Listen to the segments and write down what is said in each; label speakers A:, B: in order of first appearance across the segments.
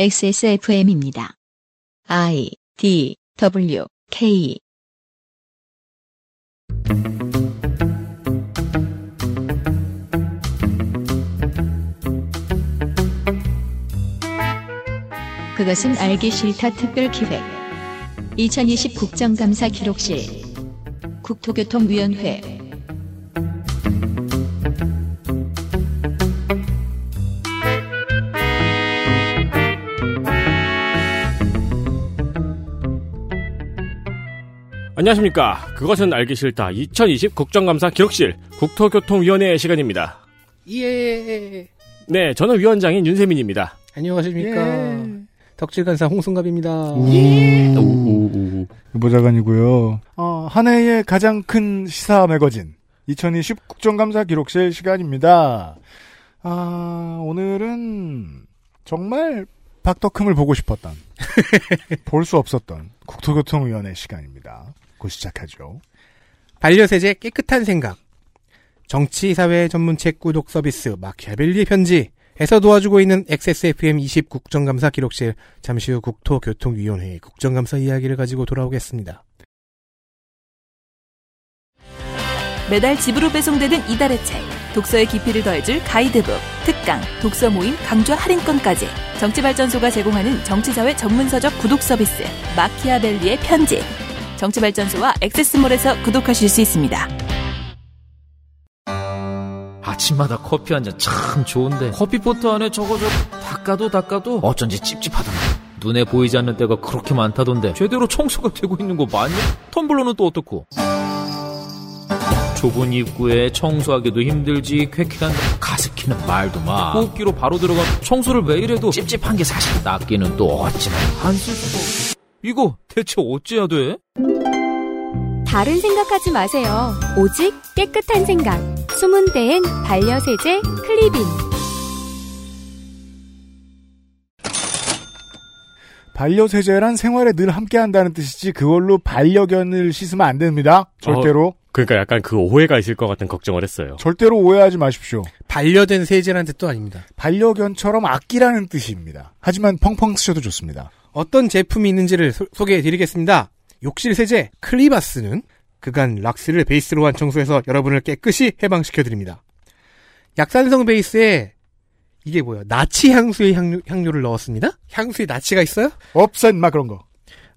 A: XSFM입니다. I D W K. 그것은 알기 싫다 특별 기획. 2020 국정감사 기록실. 국토교통위원회
B: 안녕하십니까. 그것은 알기 싫다. 2020 국정감사 기록실 국토교통위원회 시간입니다.
C: 예.
B: 네, 저는 위원장인 윤세민입니다.
C: 안녕하십니까. 덕질간사 홍승갑입니다.
D: 보좌관이고요. 어, 한 해의 가장 큰 시사 매거진 2020 국정감사 기록실 시간입니다. 아, 오늘은 정말 박덕흠을 보고 싶었던 볼 수 없었던 국토교통위원회 시간입니다. 곧 시작하죠.
C: 반려세제 깨끗한 생각. 정치, 사회 전문책 구독 서비스 마키아벨리의 편지에서 도와주고 있는 XSFM 20 국정감사 기록실 잠시 후 국토교통위원회 국정감사 이야기를 가지고 돌아오겠습니다.
E: 매달 집으로 배송되는 이달의 책 독서의 깊이를 더해줄 가이드북 특강 독서 모임 강좌 할인권까지 정치발전소가 제공하는 정치사회 전문서적 구독 서비스 마키아벨리의 편지 정치발전소와 액세스몰에서 구독하실 수 있습니다.
F: 아침마다 커피 한 잔 참 좋은데 커피포트 안에 저거 저 닦아도 닦아도 어쩐지 찝찝하던데 눈에 보이지 않는 때가 그렇게 많다던데 제대로 청소가 되고 있는 거 맞냐? 텀블러는 또 어떻고? 좁은 입구에 청소하기도 힘들지 쾌쾌한 가습기는 말도 마 호흡기로 바로 들어가 청소를 매일 해도 찝찝한 게 사실 낫기는 또 어찌나 없- 이거 대체 어찌해야 돼?
G: 다른 생각하지 마세요. 오직 깨끗한 생각. 숨은 데엔 반려세제 클리빈.
D: 반려세제란 생활에 늘 함께한다는 뜻이지 그걸로 반려견을 씻으면 안 됩니다. 절대로.
B: 그러니까 약간 그 오해가 있을 것 같은 걱정을 했어요.
D: 절대로 오해하지 마십시오.
C: 반려된 세제라는 뜻도 아닙니다.
D: 반려견처럼 아끼라는 뜻입니다. 하지만 펑펑 쓰셔도 좋습니다.
C: 어떤 제품이 있는지를 소, 개해 드리겠습니다. 욕실 세제 클리바스는 그간 락스를 베이스로 한 청소에서 여러분을 깨끗이 해방시켜 드립니다. 약산성 베이스에 이게 뭐야? 나치 향수의 향료, 향료를 넣었습니다. 향수에 나치가 있어요?
D: 없앤 막 그런 거.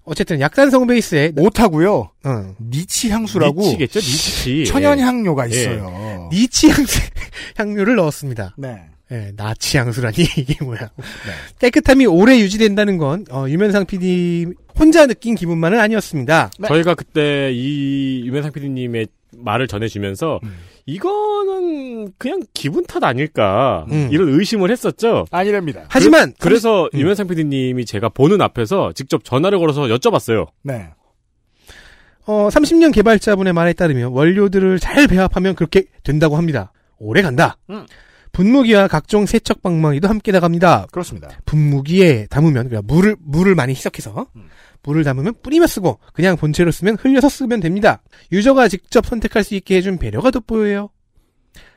C: 어쨌든 약산성 베이스에
D: 못하고요.
C: 어,
D: niche 향수라고
B: niche겠죠? niche.
D: 천연
B: 예.
D: 향료가 있어요.
C: niche 향수 향료를 넣었습니다.
D: 네.
C: 예, 나치 향수라니 이게 뭐야? 깨끗함이 오래 유지된다는 건 어, 유면상 PD 혼자 느낀 기분만은 아니었습니다.
B: 저희가 그때 이 유명상 PD님의 말을 전해주면서
D: 음.
B: 이거는 그냥 기분 탓 아닐까
C: 음.
B: 이런 의심을 했었죠.
D: 아니랍니다.
C: 하지만
B: 그 래서
C: 음.
B: 유명상 PD님이 제가 보는 앞에서 직접 전화를 걸어서 여쭤봤어요.
D: 네.
C: 어, 30년 개발자분의 말에 따르면 원료들을 잘 배합하면 그렇게 된다고 합니다. 오래 간다.
D: 음.
C: 분무기와 각종 세척 방망이도 함께 나갑니다.
D: 그렇습니다.
C: 분무기에 담으면 그러니까 물을 물을 많이 희석해서
D: 음.
C: 물을 담으면 뿌리며 쓰고 그냥 본체로 쓰면 흘려서 쓰면 됩니다. 유저가 직접 선택할 수 있게 해준 배려가 돋보여요.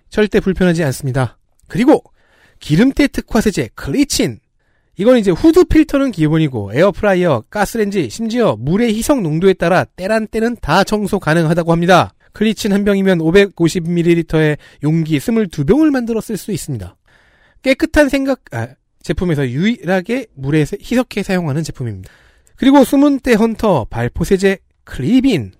C: 절대 불편하지 않습니다. 그리고 기름때 특화 세제 클리친 이건 이제 후드 필터는 기본이고 에어프라이어, 가스렌지, 심지어 물의 희석 농도에 따라 때란 때는 다 청소 가능하다고 합니다. 클리친 한 병이면 550ml의 용기 22병을 만들어 쓸 수 있습니다. 깨끗한 생각, 아, 제품에서 유일하게 물에 세- 희석해 사용하는 제품입니다. 그리고 숨은 때 헌터 발포세제 클리빈.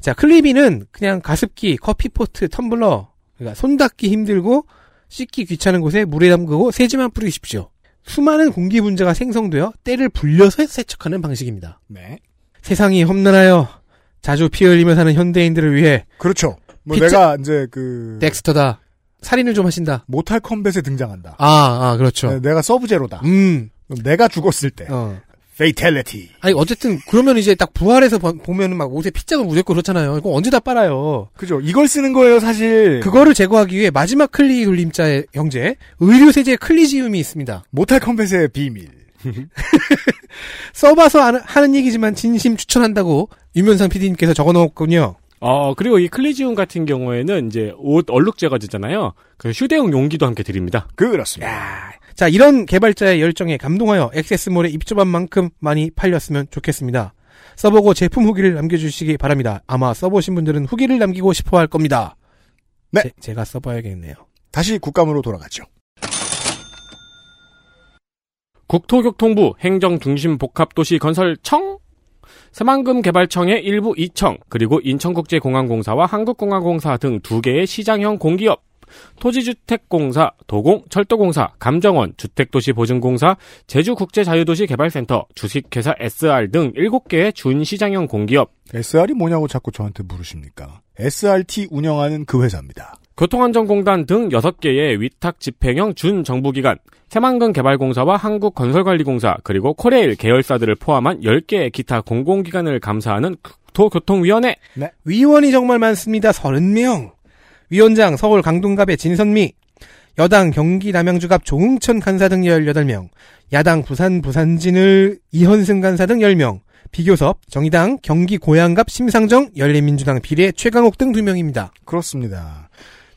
C: 자, 클리빈은 그냥 가습기, 커피포트, 텀블러, 그러니까 손 닦기 힘들고 씻기 귀찮은 곳에 물에 담그고 세제만 뿌리십시오. 수많은 공기 분자가 생성되어 때를 불려서 세척하는 방식입니다.
D: 네.
C: 세상이 험난하여 자주 피 흘리며 사는 현대인들을 위해
D: 그렇죠. 뭐
C: 피자-
D: 내가 이제 그
C: 덱스터다. 살인을 좀 하신다.
D: 모탈 컴뱃에 등장한다.
C: 아, 아, 그렇죠.
D: 네, 내가 서브제로다.
C: 음,
D: 내가 죽었을 때
C: 어.
D: Fatality.
C: 아니, 어쨌든, 그러면 이제 딱 부활해서 보- 보면은 막 옷에 핏자국 묻었고 그렇잖아요. 이거 언제 다 빨아요.
D: 그죠. 이걸 쓰는 거예요, 사실.
C: 그거를 제거하기 위해 마지막 클리 돌림자의 형제, 의류세제 클리지움이 있습니다.
D: 모탈 컴뱃의 비밀.
C: 써봐서 아는- 하는 얘기지만 진심 추천한다고 유면상 PD님께서 적어 놓았군요.
B: 어, 그리고 이 클리지움 같은 경우에는 이제 옷 얼룩 제거제잖아요. 그 휴대용 용기도 함께 드립니다.
D: 그렇습니다.
C: 야, 자, 이런 개발자의 열정에 감동하여 액세스몰에 입점한 만큼 많이 팔렸으면 좋겠습니다. 써보고 제품 후기를 남겨주시기 바랍니다. 아마 써보신 분들은 후기를 남기고 싶어 할 겁니다.
D: 네.
C: 제, 제가 써봐야겠네요.
D: 다시 국감으로 돌아가죠.
B: 국토교통부 행정중심복합도시 건설청 새만금 개발청의 일부 이청 그리고 인천국제공항공사와 한국공항공사 등 두 개의 시장형 공기업 토지주택공사, 도공, 철도공사, 감정원, 주택도시보증공사, 제주국제자유도시 개발센터, 주식회사 SR 등 7개의 준시장형 공기업,
D: SR이 뭐냐고 자꾸 저한테 물으십니까? SRT 운영하는 그 회사입니다.
B: 교통안전공단 등 6개의 위탁 집행형 준정부기관, 새만금 개발공사와 한국건설관리공사, 그리고 코레일 계열사들을 포함한 10개의 기타 공공기관을 감사하는 국토교통위원회.
C: 위원이 정말 많습니다. 30명. 위원장 서울 강동갑의 진선미, 여당 경기 남양주갑 조흥천 간사 등 18명, 야당 부산 부산진을 이현승 간사 등 10명, 비교섭, 정의당 경기 고양갑 심상정 열린민주당 비례 최강욱 등 2명입니다.
D: 그렇습니다.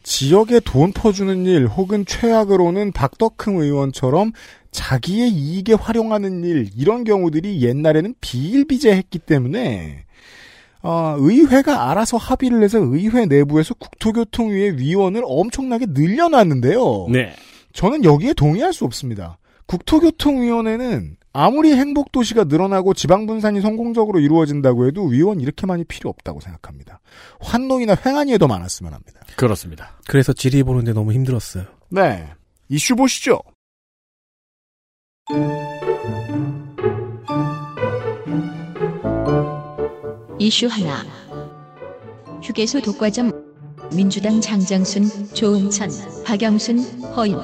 D: 지역에 돈 퍼주는 일 혹은 최악으로는 박덕흠 의원처럼 자기의 이익에 활용하는 일 이런 경우들이 옛날에는 비일비재했기 때문에 어, 의회가 알아서 합의를 해서 의회 내부에서 국토교통위의 위원을 엄청나게 늘려놨는데요.
B: 네.
D: 저는 여기에 동의할 수 없습니다. 국토교통위원회는 아무리 행복 도시가 늘어나고 지방 분산이 성공적으로 이루어진다고 해도 위원 이렇게 많이 필요 없다고 생각합니다. 환농이나 횡한이에 더 많았으면 합니다.
B: 그렇습니다.
C: 그래서 질의 보는데 너무 힘들었어요.
D: 네. 이슈 보시죠.
A: 이슈 하나. 휴게소 독과점 민주당 장장순, 조은천, 박영순, 허인.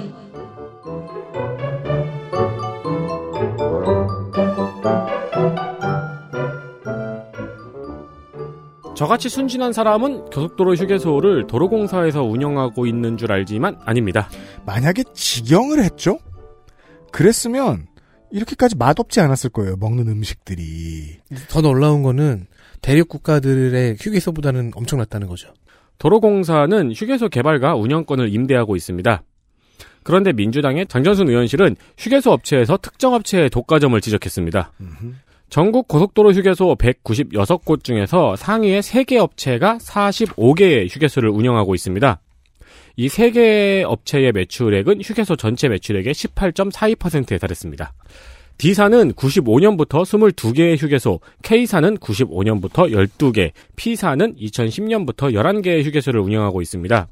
B: 저같이 순진한 사람은 고속도로 휴게소를 도로공사에서 운영하고 있는 줄 알지만 아닙니다.
D: 만약에 직영을 했죠? 그랬으면 이렇게까지 맛없지 않았을 거예요. 먹는 음식들이.
C: 더 놀라운 거는 대륙 국가들의 휴게소보다는 엄청났다는 거죠.
B: 도로공사는 휴게소 개발과 운영권을 임대하고 있습니다. 그런데 민주당의 장전순 의원실은 휴게소 업체에서 특정 업체의 독과점을 지적했습니다. 전국 고속도로 휴게소 196곳 중에서 상위의 3개 업체가 45개의 휴게소를 운영하고 있습니다. 이 3개의 업체의 매출액은 휴게소 전체 매출액의 18.42%에 달했습니다. D사는 95년부터 22개의 휴게소, K사는 95년부터 12개, P사는 2010년부터 11개의 휴게소를 운영하고 있습니다.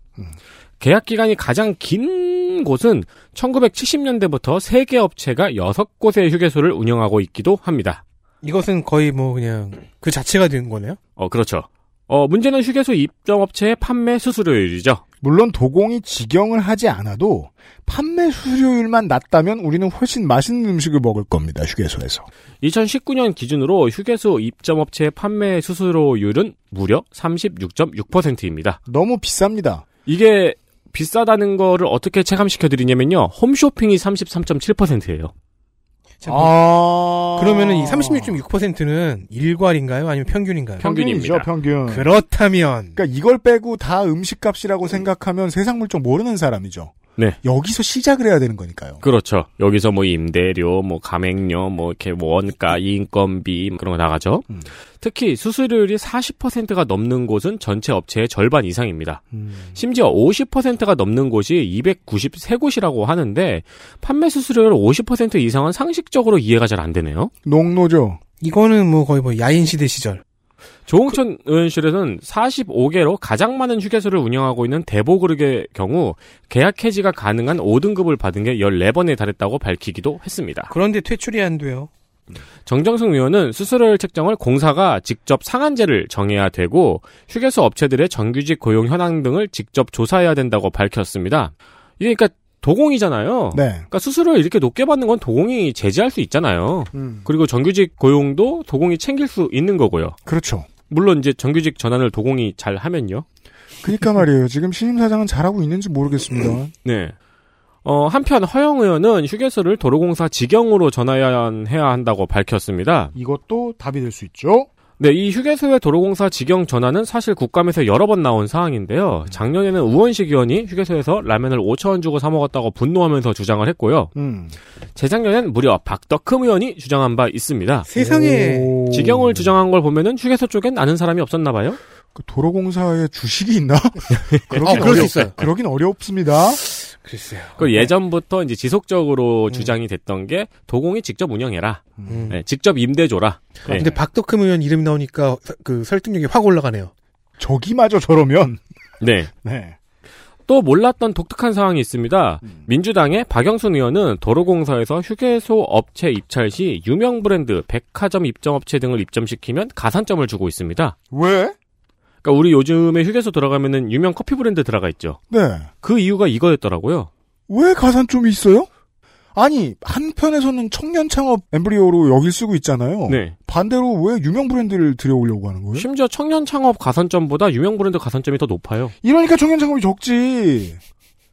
B: 계약 기간이 가장 긴 곳은 1970년대부터 3개 업체가 6곳의 휴게소를 운영하고 있기도 합니다.
C: 이것은 거의 뭐 그냥 그 자체가 된 거네요.
B: 어, 그렇죠. 어, 문제는 휴게소 입점업체의 판매 수수료율이죠.
D: 물론 도공이 직영을 하지 않아도 판매 수수료율만 낮다면 우리는 훨씬 맛있는 음식을 먹을 겁니다. 휴게소에서.
B: 2019년 기준으로 휴게소 입점업체의 판매 수수료율은 무려 36.6%입니다.
D: 너무 비쌉니다.
B: 이게 비싸다는 거를 어떻게 체감시켜 드리냐면요. 홈쇼핑이 33.7%예요.
C: 자,
D: 아.
C: 그러면은 이 36.6%는 일괄인가요? 아니면 평균인가요?
B: 평균입니다.
D: 평균.
C: 그렇다면
D: 그러니까 이걸 빼고 다 음식값이라고 생각하면 세상 물정 모르는 사람이죠.
B: 네.
D: 여기서 시작을 해야 되는 거니까요.
B: 그렇죠. 여기서 뭐 임대료, 뭐 가맹료, 뭐 이렇게 뭐 원가, 인건비 뭐 그런 거 나가죠.
D: 음.
B: 특히 수수료율이 40%가 넘는 곳은 전체 업체의 절반 이상입니다.
D: 음.
B: 심지어 50%가 넘는 곳이 293곳이라고 하는데 판매 수수료율 50% 이상은 상식적으로 이해가 잘 안 되네요.
D: 농노죠.
C: 이거는 뭐 거의 뭐 야인 시대 시절.
B: 조홍천 의원실에서는 45개로 가장 많은 휴게소를 운영하고 있는 대보그룹의 경우 계약 해지가 가능한 5등급을 받은 게 14번에 달했다고 밝히기도 했습니다.
C: 그런데 퇴출이 안 돼요.
B: 정정승 의원은 수수료율 책정을 공사가 직접 상한제를 정해야 되고 휴게소 업체들의 정규직 고용 현황 등을 직접 조사해야 된다고 밝혔습니다. 이게 그러니까 도공이잖아요.
D: 네.
B: 그러니까 수수료를 이렇게 높게 받는 건 도공이 제지할 수 있잖아요.
D: 음.
B: 그리고 정규직 고용도 도공이 챙길 수 있는 거고요.
D: 그렇죠.
B: 물론 이제 정규직 전환을 도공이 잘 하면요.
D: 그니까 말이에요. 지금 신임 사장은 잘하고 있는지 모르겠습니다.
B: 네. 어, 한편 허영 의원은 휴게소를 도로공사 직영으로 전환해야 한다고 밝혔습니다.
D: 이것도 답이 될 수 있죠.
B: 네, 이 휴게소의 도로공사 직영 전환은 사실 국감에서 여러 번 나온 사항인데요. 작년에는 우원식 의원이 휴게소에서 라면을 5천원 주고 사 먹었다고 분노하면서 주장을 했고요.
D: 음.
B: 재작년엔 무려 박덕흠 의원이 주장한 바 있습니다.
C: 세상에
D: 오.
B: 직영을 주장한 걸 보면은 휴게소 쪽엔 아는 사람이 없었나 봐요.
D: 그 도로공사에 주식이 있나? 그러긴
C: 어, 그럴 수 있어요.
D: 그러긴 어렵습니다.
C: 글쎄요.
B: 그 예전부터 이제 지속적으로 주장이 됐던 게 도공이 직접 운영해라.
C: 음.
B: 네, 직접 임대 줘라. 네.
C: 근데 박덕흠 의원 이름 나오니까 서- 그 설득력이 확 올라가네요.
D: 저기마저 저러면
B: 네.
D: 네.
B: 또 몰랐던 독특한 상황이 있습니다. 민주당의 박영순 의원은 도로공사에서 휴게소 업체 입찰 시 유명 브랜드, 백화점 입점업체 등을 입점시키면 가산점을 주고 있습니다.
D: 왜?
B: 그러니까 우리 요즘에 휴게소 들어가면은 유명 커피 브랜드 들어가 있죠.
D: 네.
B: 그 이유가 이거였더라고요.
D: 왜 가산점이 있어요? 아니 한편에서는 청년 창업 엠브리오로 여길 쓰고 있잖아요.
B: 네.
D: 반대로 왜 유명 브랜드를 들여오려고 하는 거예요?
B: 심지어 청년 창업 가산점보다 유명 브랜드 가산점이 더 높아요.
D: 이러니까 청년 창업이 적지.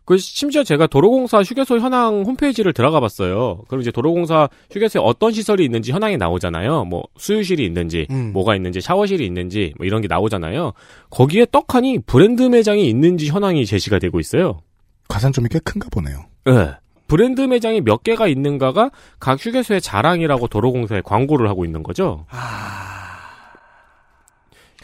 B: 그 심지어 제가 도로공사 휴게소 현황 홈페이지를 들어가 봤어요. 그럼 이제 도로공사 휴게소에 어떤 시설이 있는지 현황이 나오잖아요. 뭐 수유실이 있는지,
C: 음.
B: 뭐가 있는지, 샤워실이 있는지 뭐 이런 게 나오잖아요. 거기에 떡하니 브랜드 매장이 있는지 현황이 제시가 되고 있어요.
D: 가산점이 꽤 큰가 보네요.
B: 네. 브랜드 매장이 몇 개가 있는가가 각 휴게소의 자랑이라고 도로공사에 광고를 하고 있는 거죠.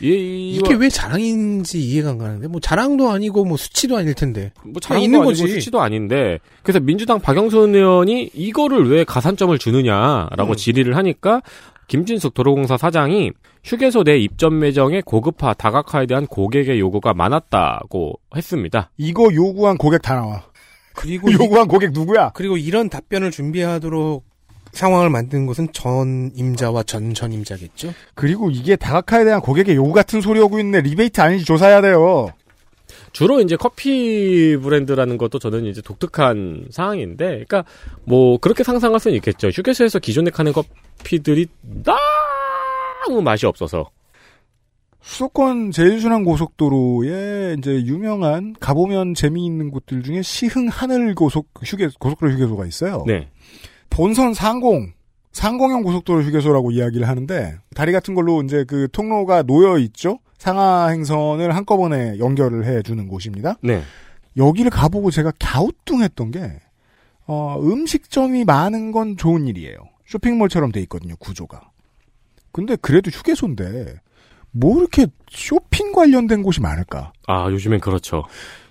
B: 이,
C: 이게 왜 자랑인지 이해가 안 가는데 뭐 자랑도 아니고 뭐 수치도 아닐 텐데.
B: 뭐 자랑도
C: 있는
B: 아니고
C: 거지.
B: 수치도 아닌데 그래서 민주당 박영선 의원이 이거를 왜 가산점을 주느냐라고
C: 음.
B: 질의를 하니까 김진숙 도로공사 사장이 휴게소 내 입점 매정의 고급화 다각화에 대한 고객의 요구가 많았다고 했습니다.
D: 이거 요구한 고객 다 나와.
C: 그리고 이-
D: 요구한 고객 누구야?
C: 그리고 이런 답변을 준비하도록 상황을 만든 곳은 전 임자와 전 전 임자겠죠.
D: 그리고 이게 다각화에 대한 고객의 요구 같은 소리 하고 있네. 리베이트 아닌지 조사해야 돼요.
B: 주로 이제 커피 브랜드라는 것도 저는 이제 독특한 상황인데, 그러니까 뭐 그렇게 상상할 수는 있겠죠. 휴게소에서 기존에 파는 커피들이 너무 맛이 없어서
D: 수도권 제일순환 고속도로에 이제 유명한 가보면 재미있는 곳들 중에 시흥 하늘 고속 휴게 고속도로 휴게소가 있어요.
B: 네.
D: 본선 상공 상공형 고속도로 휴게소라고 이야기를 하는데 다리 같은 걸로 이제 그 통로가 놓여 있죠. 상하 행선을 한꺼번에 연결을 해 주는 곳입니다.
B: 네.
D: 여기를 가보고 제가 갸우뚱했던 게 어, 음식점이 많은 건 좋은 일이에요. 쇼핑몰처럼 돼 있거든요, 구조가. 근데 그래도 휴게소인데 뭐 이렇게 쇼핑 관련된 곳이 많을까?
B: 아 요즘엔 그렇죠.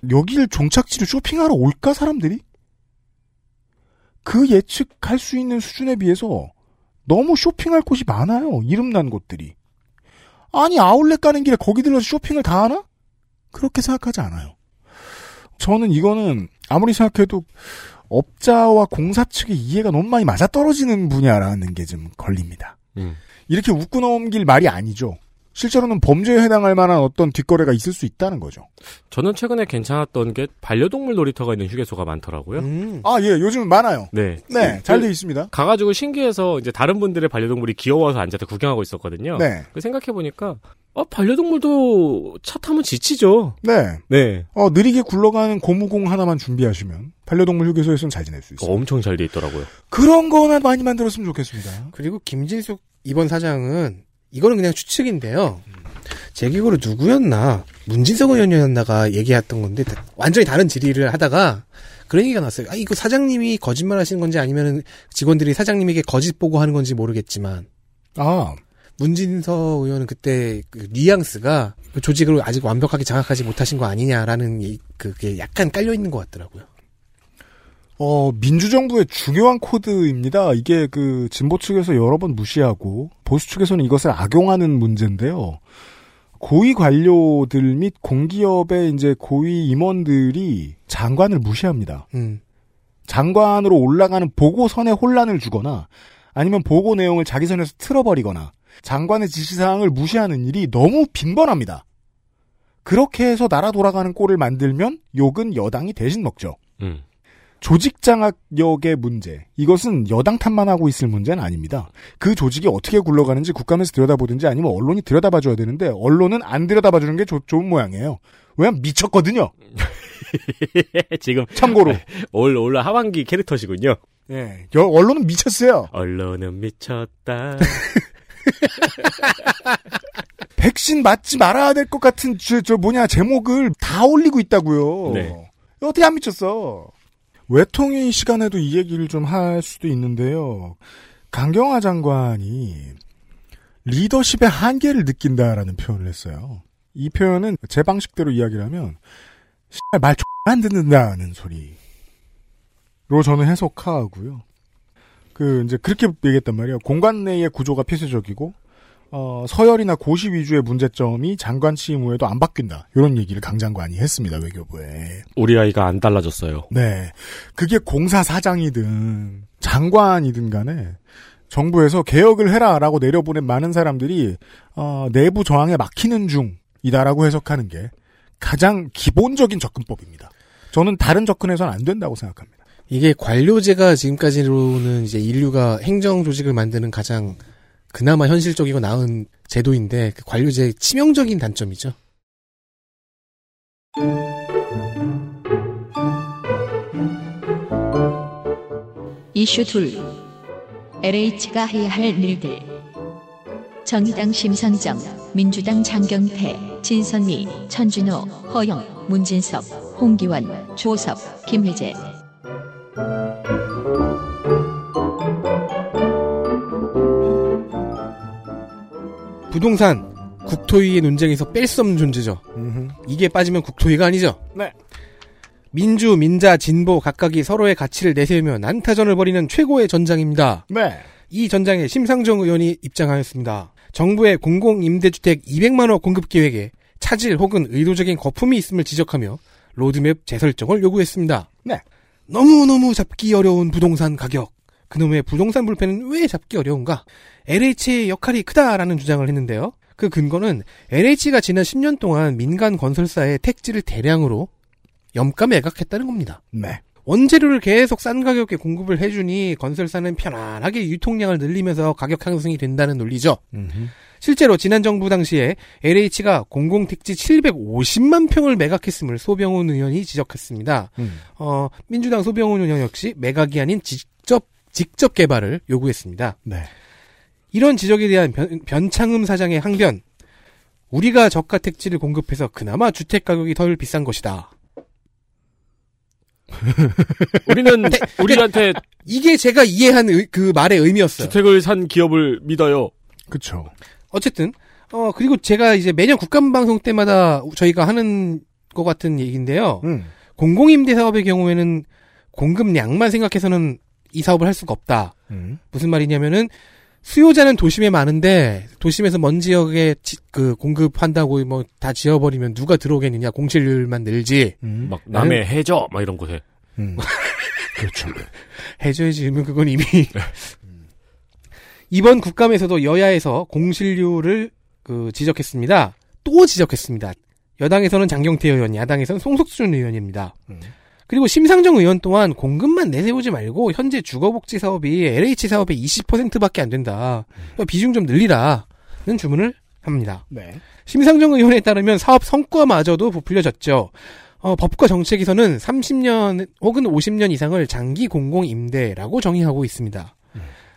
D: 여기를 종착지로 쇼핑하러 올까 사람들이? 그 예측할 수 있는 수준에 비해서 너무 쇼핑할 곳이 많아요. 이름난 곳들이. 아니 아울렛 가는 길에 거기 들러서 쇼핑을 다 하나? 그렇게 생각하지 않아요. 저는 이거는 아무리 생각해도 업자와 공사 측의 이해가 너무 많이 맞아떨어지는 분야라는 게 좀 걸립니다.
B: 음.
D: 이렇게 웃고 넘길 말이 아니죠. 실제로는 범죄에 해당할 만한 어떤 뒷거래가 있을 수 있다는 거죠.
B: 저는 최근에 괜찮았던 게 반려동물 놀이터가 있는 휴게소가 많더라고요.
C: 음.
D: 아, 예, 요즘 많아요.
B: 네.
D: 네, 잘 돼 있습니다.
B: 가가지고 신기해서 이제 다른 분들의 반려동물이 귀여워서 앉아서 구경하고 있었거든요.
D: 네,
B: 그 생각해보니까, 어, 반려동물도 차 타면 지치죠.
D: 네.
B: 네.
D: 어, 느리게 굴러가는 고무공 하나만 준비하시면 반려동물 휴게소에서는 잘 지낼 수 있어요.
B: 엄청 잘 돼 있더라고요.
D: 그런 거나 많이 만들었으면 좋겠습니다.
C: 그리고 김진숙 이번 사장은 이거는 그냥 추측인데요. 제 기억으로 누구였나 문진석 의원이었나가 얘기했던 건데 다- 완전히 다른 질의를 하다가 그런 얘기가 나왔어요. 아 이거 사장님이 거짓말 하시는 건지 아니면 직원들이 사장님에게 거짓 보고 하는 건지 모르겠지만
D: 아,
C: 문진석 의원은 그때 그 뉘앙스가 그 조직을 아직 완벽하게 장악하지 못하신 거 아니냐라는 이- 그게 약간 깔려 있는 것 같더라고요.
D: 어, 민주정부의 중요한 코드입니다. 이게 그 진보 측에서 여러 번 무시하고 보수 측에서는 이것을 악용하는 문제인데요. 고위 관료들 및 공기업의 이제 고위 임원들이 장관을 무시합니다.
C: 음.
D: 장관으로 올라가는 보고선에 혼란을 주거나 아니면 보고 내용을 자기 선에서 틀어버리거나 장관의 지시사항을 무시하는 일이 너무 빈번합니다. 그렇게 해서 나라 돌아가는 꼴을 만들면 욕은 여당이 대신 먹죠.
B: 음.
D: 조직장악력의 문제. 이것은 여당 탓만 하고 있을 문제는 아닙니다. 그 조직이 어떻게 굴러가는지 국감에서 들여다보든지 아니면 언론이 들여다봐줘야 되는데 언론은 안 들여다봐주는 게 좋- 좋은 모양이에요. 왜냐면 미쳤거든요.
B: 지금
D: 참고로.
B: 올, 올 하반기 캐릭터시군요.
D: 예. 여- 언론은 미쳤어요.
B: 언론은 미쳤다.
D: 백신 맞지 말아야 될 것 같은 저, 저 뭐냐 제목을 다 올리고 있다고요.
B: 네.
D: 어떻게 안 미쳤어? 외통위 시간에도 이 얘기를 좀 할 수도 있는데요. 강경화 장관이 리더십의 한계를 느낀다라는 표현을 했어요. 이 표현은 제 방식대로 이야기를 하면 말 X 안 듣는다는 소리로 저는 해석하고요. 그 이제 그렇게 얘기했단 말이에요. 공간 내의 구조가 필수적이고 어, 서열이나 고시 위주의 문제점이 장관 취임 후에도 안 바뀐다. 이런 얘기를 강 장관이 했습니다. 외교부에.
B: 우리 아이가 안 달라졌어요.
D: 네. 그게 공사 사장이든 장관이든 간에 정부에서 개혁을 해라라고 내려보낸 많은 사람들이 어, 내부 저항에 막히는 중이다라고 해석하는 게 가장 기본적인 접근법입니다. 저는 다른 접근해서는 안 된다고 생각합니다.
C: 이게 관료제가 지금까지로는 이제 인류가 행정 조직을 만드는 가장 그나마 현실적이고 나은 제도인데 그 관료제의 치명적인 단점이죠.
A: 이슈 둘. LH가 해야 할 일들. 정의당 심상정, 민주당 장경태, 진선미, 천준호, 허영, 문진석, 홍기원, 조섭, 김혜재.
C: 부동산 국토위의 논쟁에서 뺄 수 없는 존재죠. 이게 빠지면 국토위가 아니죠.
D: 네.
C: 민주, 민자, 진보 각각이 서로의 가치를 내세우며 난타전을 벌이는 최고의 전장입니다.
D: 네.
C: 이 전장에 심상정 의원이 입장하였습니다. 정부의 공공임대주택 200만호 공급 계획에 차질 혹은 의도적인 거품이 있음을 지적하며 로드맵 재설정을 요구했습니다.
D: 네.
C: 너무너무 잡기 어려운 부동산 가격. 그놈의 부동산 불펜은 왜 잡기 어려운가? LH의 역할이 크다라는 주장을 했는데요. 그 근거는 LH가 지난 10년 동안 민간 건설사의 택지를 대량으로 염가 매각했다는 겁니다.
D: 네.
C: 원재료를 계속 싼 가격에 공급을 해주니 건설사는 편안하게 유통량을 늘리면서 가격 상승이 된다는 논리죠. 실제로 지난 정부 당시에 LH가 공공택지 750만 평을 매각했음을 소병훈 의원이 지적했습니다.
D: 음.
C: 어, 민주당 소병훈 의원 역시 매각이 아닌 직접 직접 개발을 요구했습니다.
D: 네.
C: 이런 지적에 대한 변, 변창흠 사장의 항변. 우리가 저가 택지를 공급해서 그나마 주택 가격이 덜 비싼 것이다.
B: 우리는 우리한테
C: 이게 제가 이해한 의- 그 말의 의미였어요.
B: 주택을 산 기업을 믿어요.
D: 그쵸.
C: 어쨌든 어 그리고 제가 이제 매년 국감 방송 때마다 저희가 하는 것 같은 얘기인데요.
D: 음.
C: 공공임대 사업의 경우에는 공급량만 생각해서는 이 사업을 할 수가 없다.
D: 음.
C: 무슨 말이냐면은 수요자는 도심에 많은데 도심에서 먼 지역에 지- 그 공급한다고 뭐 다 지어버리면 누가 들어오겠느냐 공실률만 늘지
D: 음.
B: 막 남의 해저 막 이런 곳에
D: 음. 그렇죠.
C: 해줘야 지으면 그건 이미 이번 국감에서도 여야에서 공실률을 그 지적했습니다. 또 지적했습니다. 여당에서는 장경태 의원, 야당에서는 송석준 의원입니다.
D: 음.
C: 그리고 심상정 의원 또한 공급만 내세우지 말고 현재 주거복지 사업이 LH 사업의 20%밖에 안 된다. 비중 좀 늘리라는 주문을 합니다.
D: 네.
C: 심상정 의원에 따르면 사업 성과마저도 부풀려졌죠. 어, 법과 정책에서는 30년 혹은 50년 이상을 장기 공공 임대라고 정의하고 있습니다.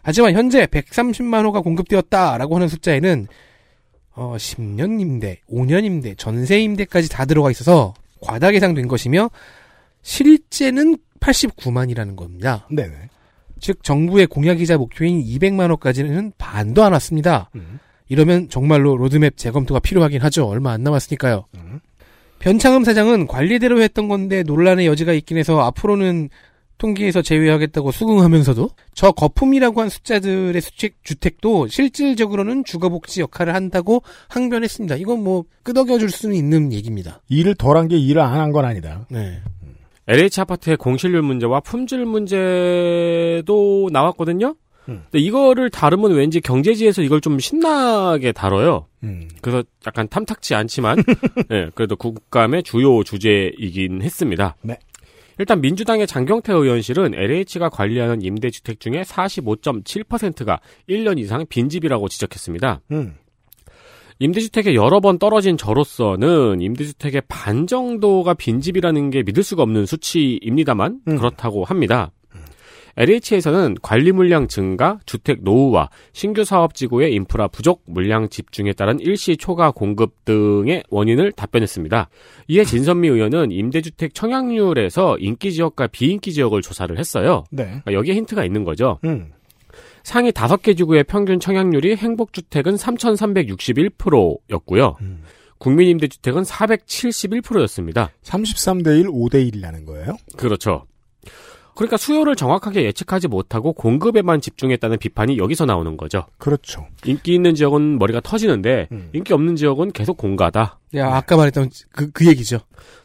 C: 하지만 현재 130만 호가 공급되었다라고 하는 숫자에는 어, 10년 임대, 5년 임대, 전세 임대까지 다 들어가 있어서 과다 계상된 것이며 실제는 89만이라는 겁니다.
D: 네네.
C: 즉 정부의 공약이자 목표인 200만 호까지는 반도 안 왔습니다.
D: 음.
C: 이러면 정말로 로드맵 재검토가 필요하긴 하죠. 얼마 안 남았으니까요.
D: 음.
C: 변창흠 사장은 관리대로 했던 건데 논란의 여지가 있긴 해서 앞으로는 통계에서 제외하겠다고 수긍하면서도 저 거품이라고 한 숫자들의 수책 주택도 실질적으로는 주거복지 역할을 한다고 항변했습니다. 이건 뭐 끄덕여줄 수는 있는 얘기입니다.
D: 일을 덜 한 게 일을 안 한 건 아니다.
C: 네.
B: LH 아파트의 공실률 문제와 품질 문제도 나왔거든요.
D: 음.
B: 근데 이거를 다루면 왠지 경제지에서 이걸 좀 신나게 다뤄요.
D: 음.
B: 그래서 약간 탐탁치 않지만, 예, 그래도 국감의 주요 주제이긴 했습니다.
D: 네.
B: 일단 민주당의 장경태 의원실은 LH가 관리하는 임대주택 중에 45.7%가 1년 이상 빈집이라고 지적했습니다.
D: 음.
B: 임대주택에 여러 번 떨어진 저로서는 임대주택의 반 정도가 빈집이라는 게 믿을 수가 없는 수치입니다만
D: 음.
B: 그렇다고 합니다. LH에서는 관리 물량 증가, 주택 노후화, 신규 사업 지구의 인프라 부족, 물량 집중에 따른 일시 초과 공급 등의 원인을 답변했습니다. 이에 진선미 의원은 임대주택 청약률에서 인기 지역과 비인기 지역을 조사를 했어요.
D: 네.
B: 그러니까 여기에 힌트가 있는 거죠.
D: 음.
B: 상위 5개 지구의 평균 청약률이 행복주택은 3,361%였고요.
D: 음.
B: 국민임대주택은 471%였습니다.
D: 33대 1, 5대 1이라는 거예요?
B: 그렇죠. 그러니까 수요를 정확하게 예측하지 못하고 공급에만 집중했다는 비판이 여기서 나오는 거죠.
D: 그렇죠.
B: 인기 있는 지역은 머리가 터지는데
D: 음.
B: 인기 없는 지역은 계속 공가다.
C: 야, 아까 말했던 그, 그 얘기죠.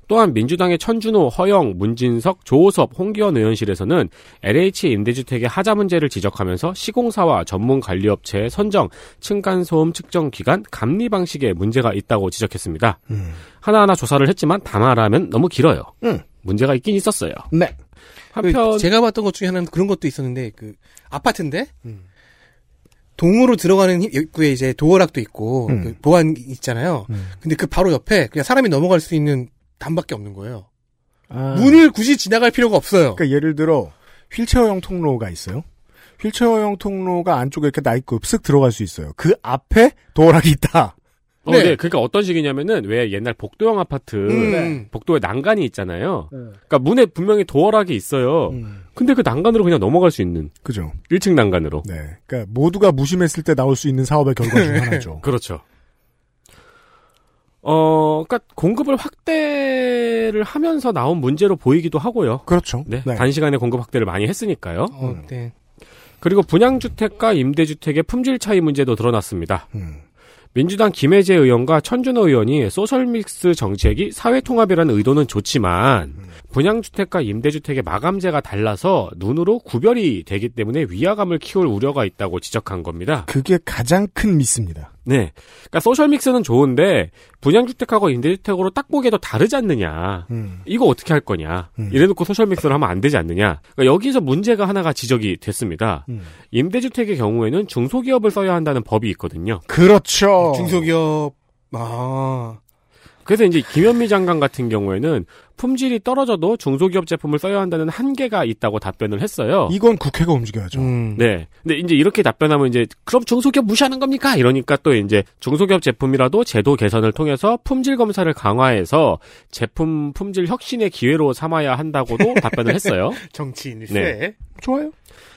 B: 또한 민주당의 천준호, 허영, 문진석, 조호섭, 홍기원 의원실에서는 LH 임대주택의 하자 문제를 지적하면서 시공사와 전문 관리업체의 선정, 층간소음 측정 기간, 감리 방식에 문제가 있다고 지적했습니다.
D: 음.
B: 하나하나 조사를 했지만 다 말하면 너무 길어요.
D: 음.
B: 문제가 있긴 있었어요.
D: 네.
B: 한편
C: 그 제가 봤던 것 중에 하나는 그런 것도 있었는데 그 아파트인데
D: 음.
C: 동으로 들어가는 입- 입구에 이제 도어락도 있고
D: 음.
C: 그 보안 있잖아요.
D: 음.
C: 근데 그 바로 옆에 그냥 사람이 넘어갈 수 있는 단밖에 없는 거예요.
D: 아.
C: 문을 굳이 지나갈 필요가 없어요.
D: 그러니까 예를 들어 휠체어형 통로가 있어요. 휠체어형 통로가 안쪽에 이렇게 나 있고 쓱 들어갈 수 있어요. 그 앞에 도어락이 있다.
B: 어,
C: 네.
B: 네. 그러니까 어떤 식이냐면은 왜 옛날 복도형 아파트
C: 음.
B: 복도에 난간이 있잖아요. 그러니까 문에 분명히 도어락이 있어요.
D: 음.
B: 근데 그 난간으로 그냥 넘어갈 수 있는
D: 그죠.
B: 1층 난간으로.
D: 네. 그러니까 모두가 무심했을 때 나올 수 있는 사업의 결과 중 하나죠.
B: 그렇죠. 어, 그러니까 공급을 확대를 하면서 나온 문제로 보이기도 하고요.
D: 그렇죠.
B: 네, 단시간에 공급 확대를 많이 했으니까요.
C: 어, 네.
B: 그리고 분양주택과 임대주택의 품질 차이 문제도 드러났습니다.
D: 음.
B: 민주당 김혜재 의원과 천준호 의원이 소셜믹스 정책이 사회통합이라는 의도는 좋지만 분양주택과 임대주택의 마감재가 달라서 눈으로 구별이 되기 때문에 위화감을 키울 우려가 있다고 지적한 겁니다.
D: 그게 가장 큰 미스입니다.
B: 네. 그러니까 social mix는 좋은데 분양주택하고 임대주택으로 딱 보기에도 다르지 않느냐.
D: 음.
B: 이거 어떻게 할 거냐.
D: 음.
B: 이래놓고 social mix를 하면 안 되지 않느냐. 그러니까 여기서 문제가 하나가 지적이 됐습니다.
D: 음.
B: 임대주택의 경우에는 중소기업을 써야 한다는 법이 있거든요.
D: 그렇죠.
C: 중소기업 아
B: 그래서 이제 김현미 장관 같은 경우에는 품질이 떨어져도 중소기업 제품을 써야 한다는 한계가 있다고 답변을 했어요.
D: 이건 국회가 움직여야죠.
C: 음.
B: 네. 근데 이제 이렇게 답변하면 이제 그럼 중소기업 무시하는 겁니까? 이러니까 또 이제 중소기업 제품이라도 제도 개선을 통해서 품질 검사를 강화해서 제품 품질 혁신의 기회로 삼아야 한다고도 답변을 했어요.
C: 정치인일세.
B: 네.
D: 좋아요.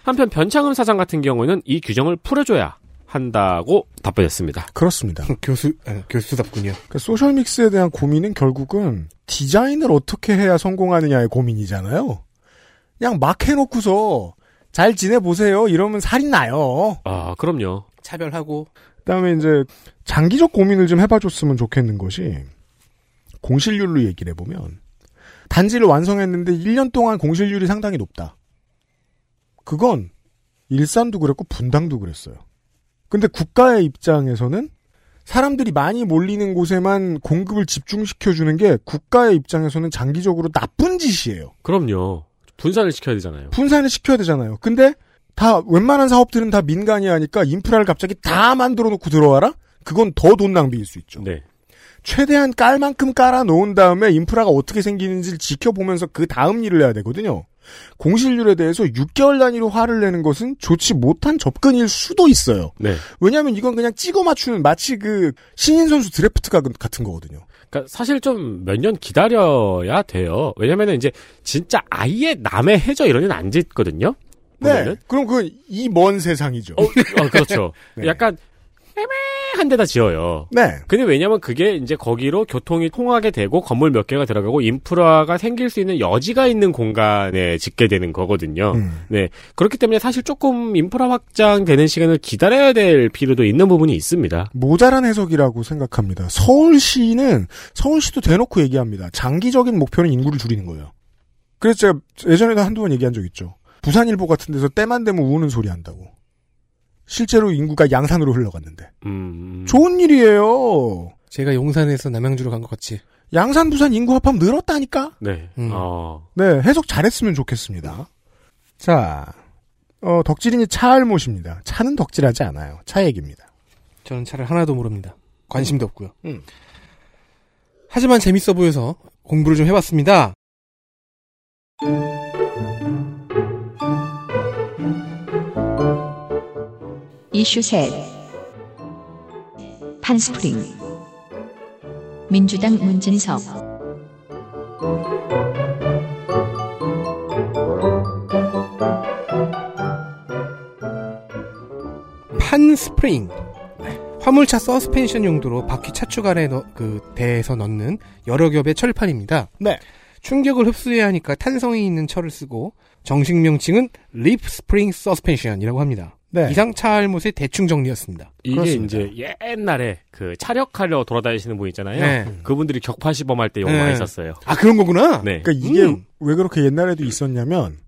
B: 한편 변창흠 사장 같은 경우에는 이 규정을 풀어줘야 한다고 답변했습니다.
D: 그렇습니다.
C: 교수 아, 교수답군요.
D: 그러니까 소셜 믹스에 대한 고민은 결국은 디자인을 어떻게 해야 성공하느냐의 고민이잖아요. 그냥 막 해놓고서 잘 지내보세요. 이러면 살이 나요.
B: 아, 그럼요.
C: 차별하고
D: 그 다음에 이제 장기적 고민을 좀 해봐줬으면 좋겠는 것이 공실률로 얘기를 해보면 단지를 완성했는데 1년 동안 공실률이 상당히 높다. 그건 일산도 그랬고 분당도 그랬어요. 근데 국가의 입장에서는 사람들이 많이 몰리는 곳에만 공급을 집중시켜주는 게 국가의 입장에서는 장기적으로 나쁜 짓이에요.
B: 그럼요. 분산을 시켜야 되잖아요.
D: 분산을 시켜야 되잖아요. 근데 다 웬만한 사업들은 다 민간이 하니까 인프라를 갑자기 다 만들어 놓고 들어와라? 그건 더 돈 낭비일 수 있죠.
B: 네.
D: 최대한 깔 만큼 깔아 놓은 다음에 인프라가 어떻게 생기는지를 지켜보면서 그 다음 일을 해야 되거든요. 공실률에 대해서 6개월 단위로 화를 내는 것은 좋지 못한 접근일 수도 있어요.
B: 네.
D: 왜냐하면 이건 그냥 찍어 맞추는 마치 그 신인 선수 드래프트가 같은 거거든요.
B: 그러니까 사실 좀 몇 년 기다려야 돼요. 왜냐면은 이제 진짜 아예 남의 해저 이런 데는 안 짓거든요.
D: 네.
B: 보면은.
D: 그럼 그 이 먼 세상이죠.
B: 어, 어, 그렇죠.
D: 네.
B: 약간 애매한 데다 지어요.
D: 네.
B: 근데 왜냐면 그게 이제 거기로 교통이 통하게 되고 건물 몇 개가 들어가고 인프라가 생길 수 있는 여지가 있는 공간에 짓게 되는 거거든요.
D: 음.
B: 네. 그렇기 때문에 사실 조금 인프라 확장되는 시간을 기다려야 될 필요도 있는 부분이 있습니다.
D: 모자란 해석이라고 생각합니다. 서울시는 서울시도 대놓고 얘기합니다. 장기적인 목표는 인구를 줄이는 거예요. 그래서 제가 예전에도 한두 번 얘기한 적 있죠. 부산일보 같은 데서 때만 되면 우는 소리 한다고. 실제로 인구가 양산으로 흘러갔는데.
B: 음.
D: 좋은 일이에요.
C: 제가 용산에서 남양주로 간 것 같이.
D: 양산 부산 인구 합하면 늘었다니까?
B: 네.
C: 음.
B: 어.
D: 네, 해석 잘했으면 좋겠습니다. 자, 어, 덕질인이 차알못입니다. 차는 덕질하지 않아요. 차 얘기입니다.
C: 저는 차를 하나도 모릅니다. 관심도 없고요.
D: 음.
C: 하지만 재밌어 보여서 공부를 좀 해봤습니다.
A: 이슈 셋 판스프링 민주당 문진석
C: 판 스프링. 화물차 서스펜션 용도로 바퀴 차축 아래 넣, 그 덧대서 넣는 여러 겹의 철판입니다.
D: 네.
C: 충격을 흡수해야 하니까 탄성이 있는 철을 쓰고 정식 명칭은 leaf spring suspension이라고 합니다.
D: 네.
C: 이상 차알못의 대충 정리였습니다.
B: 이게
D: 그렇습니다.
B: 이제 옛날에 그 차력하러 돌아다니시는 분 있잖아요.
C: 네.
B: 그분들이 격파 시범할 때 용어
C: 네.
B: 많이 썼어요.
C: 아 그런 거구나.
B: 네.
D: 그러니까 이게
C: 음.
D: 왜 그렇게 옛날에도 있었냐면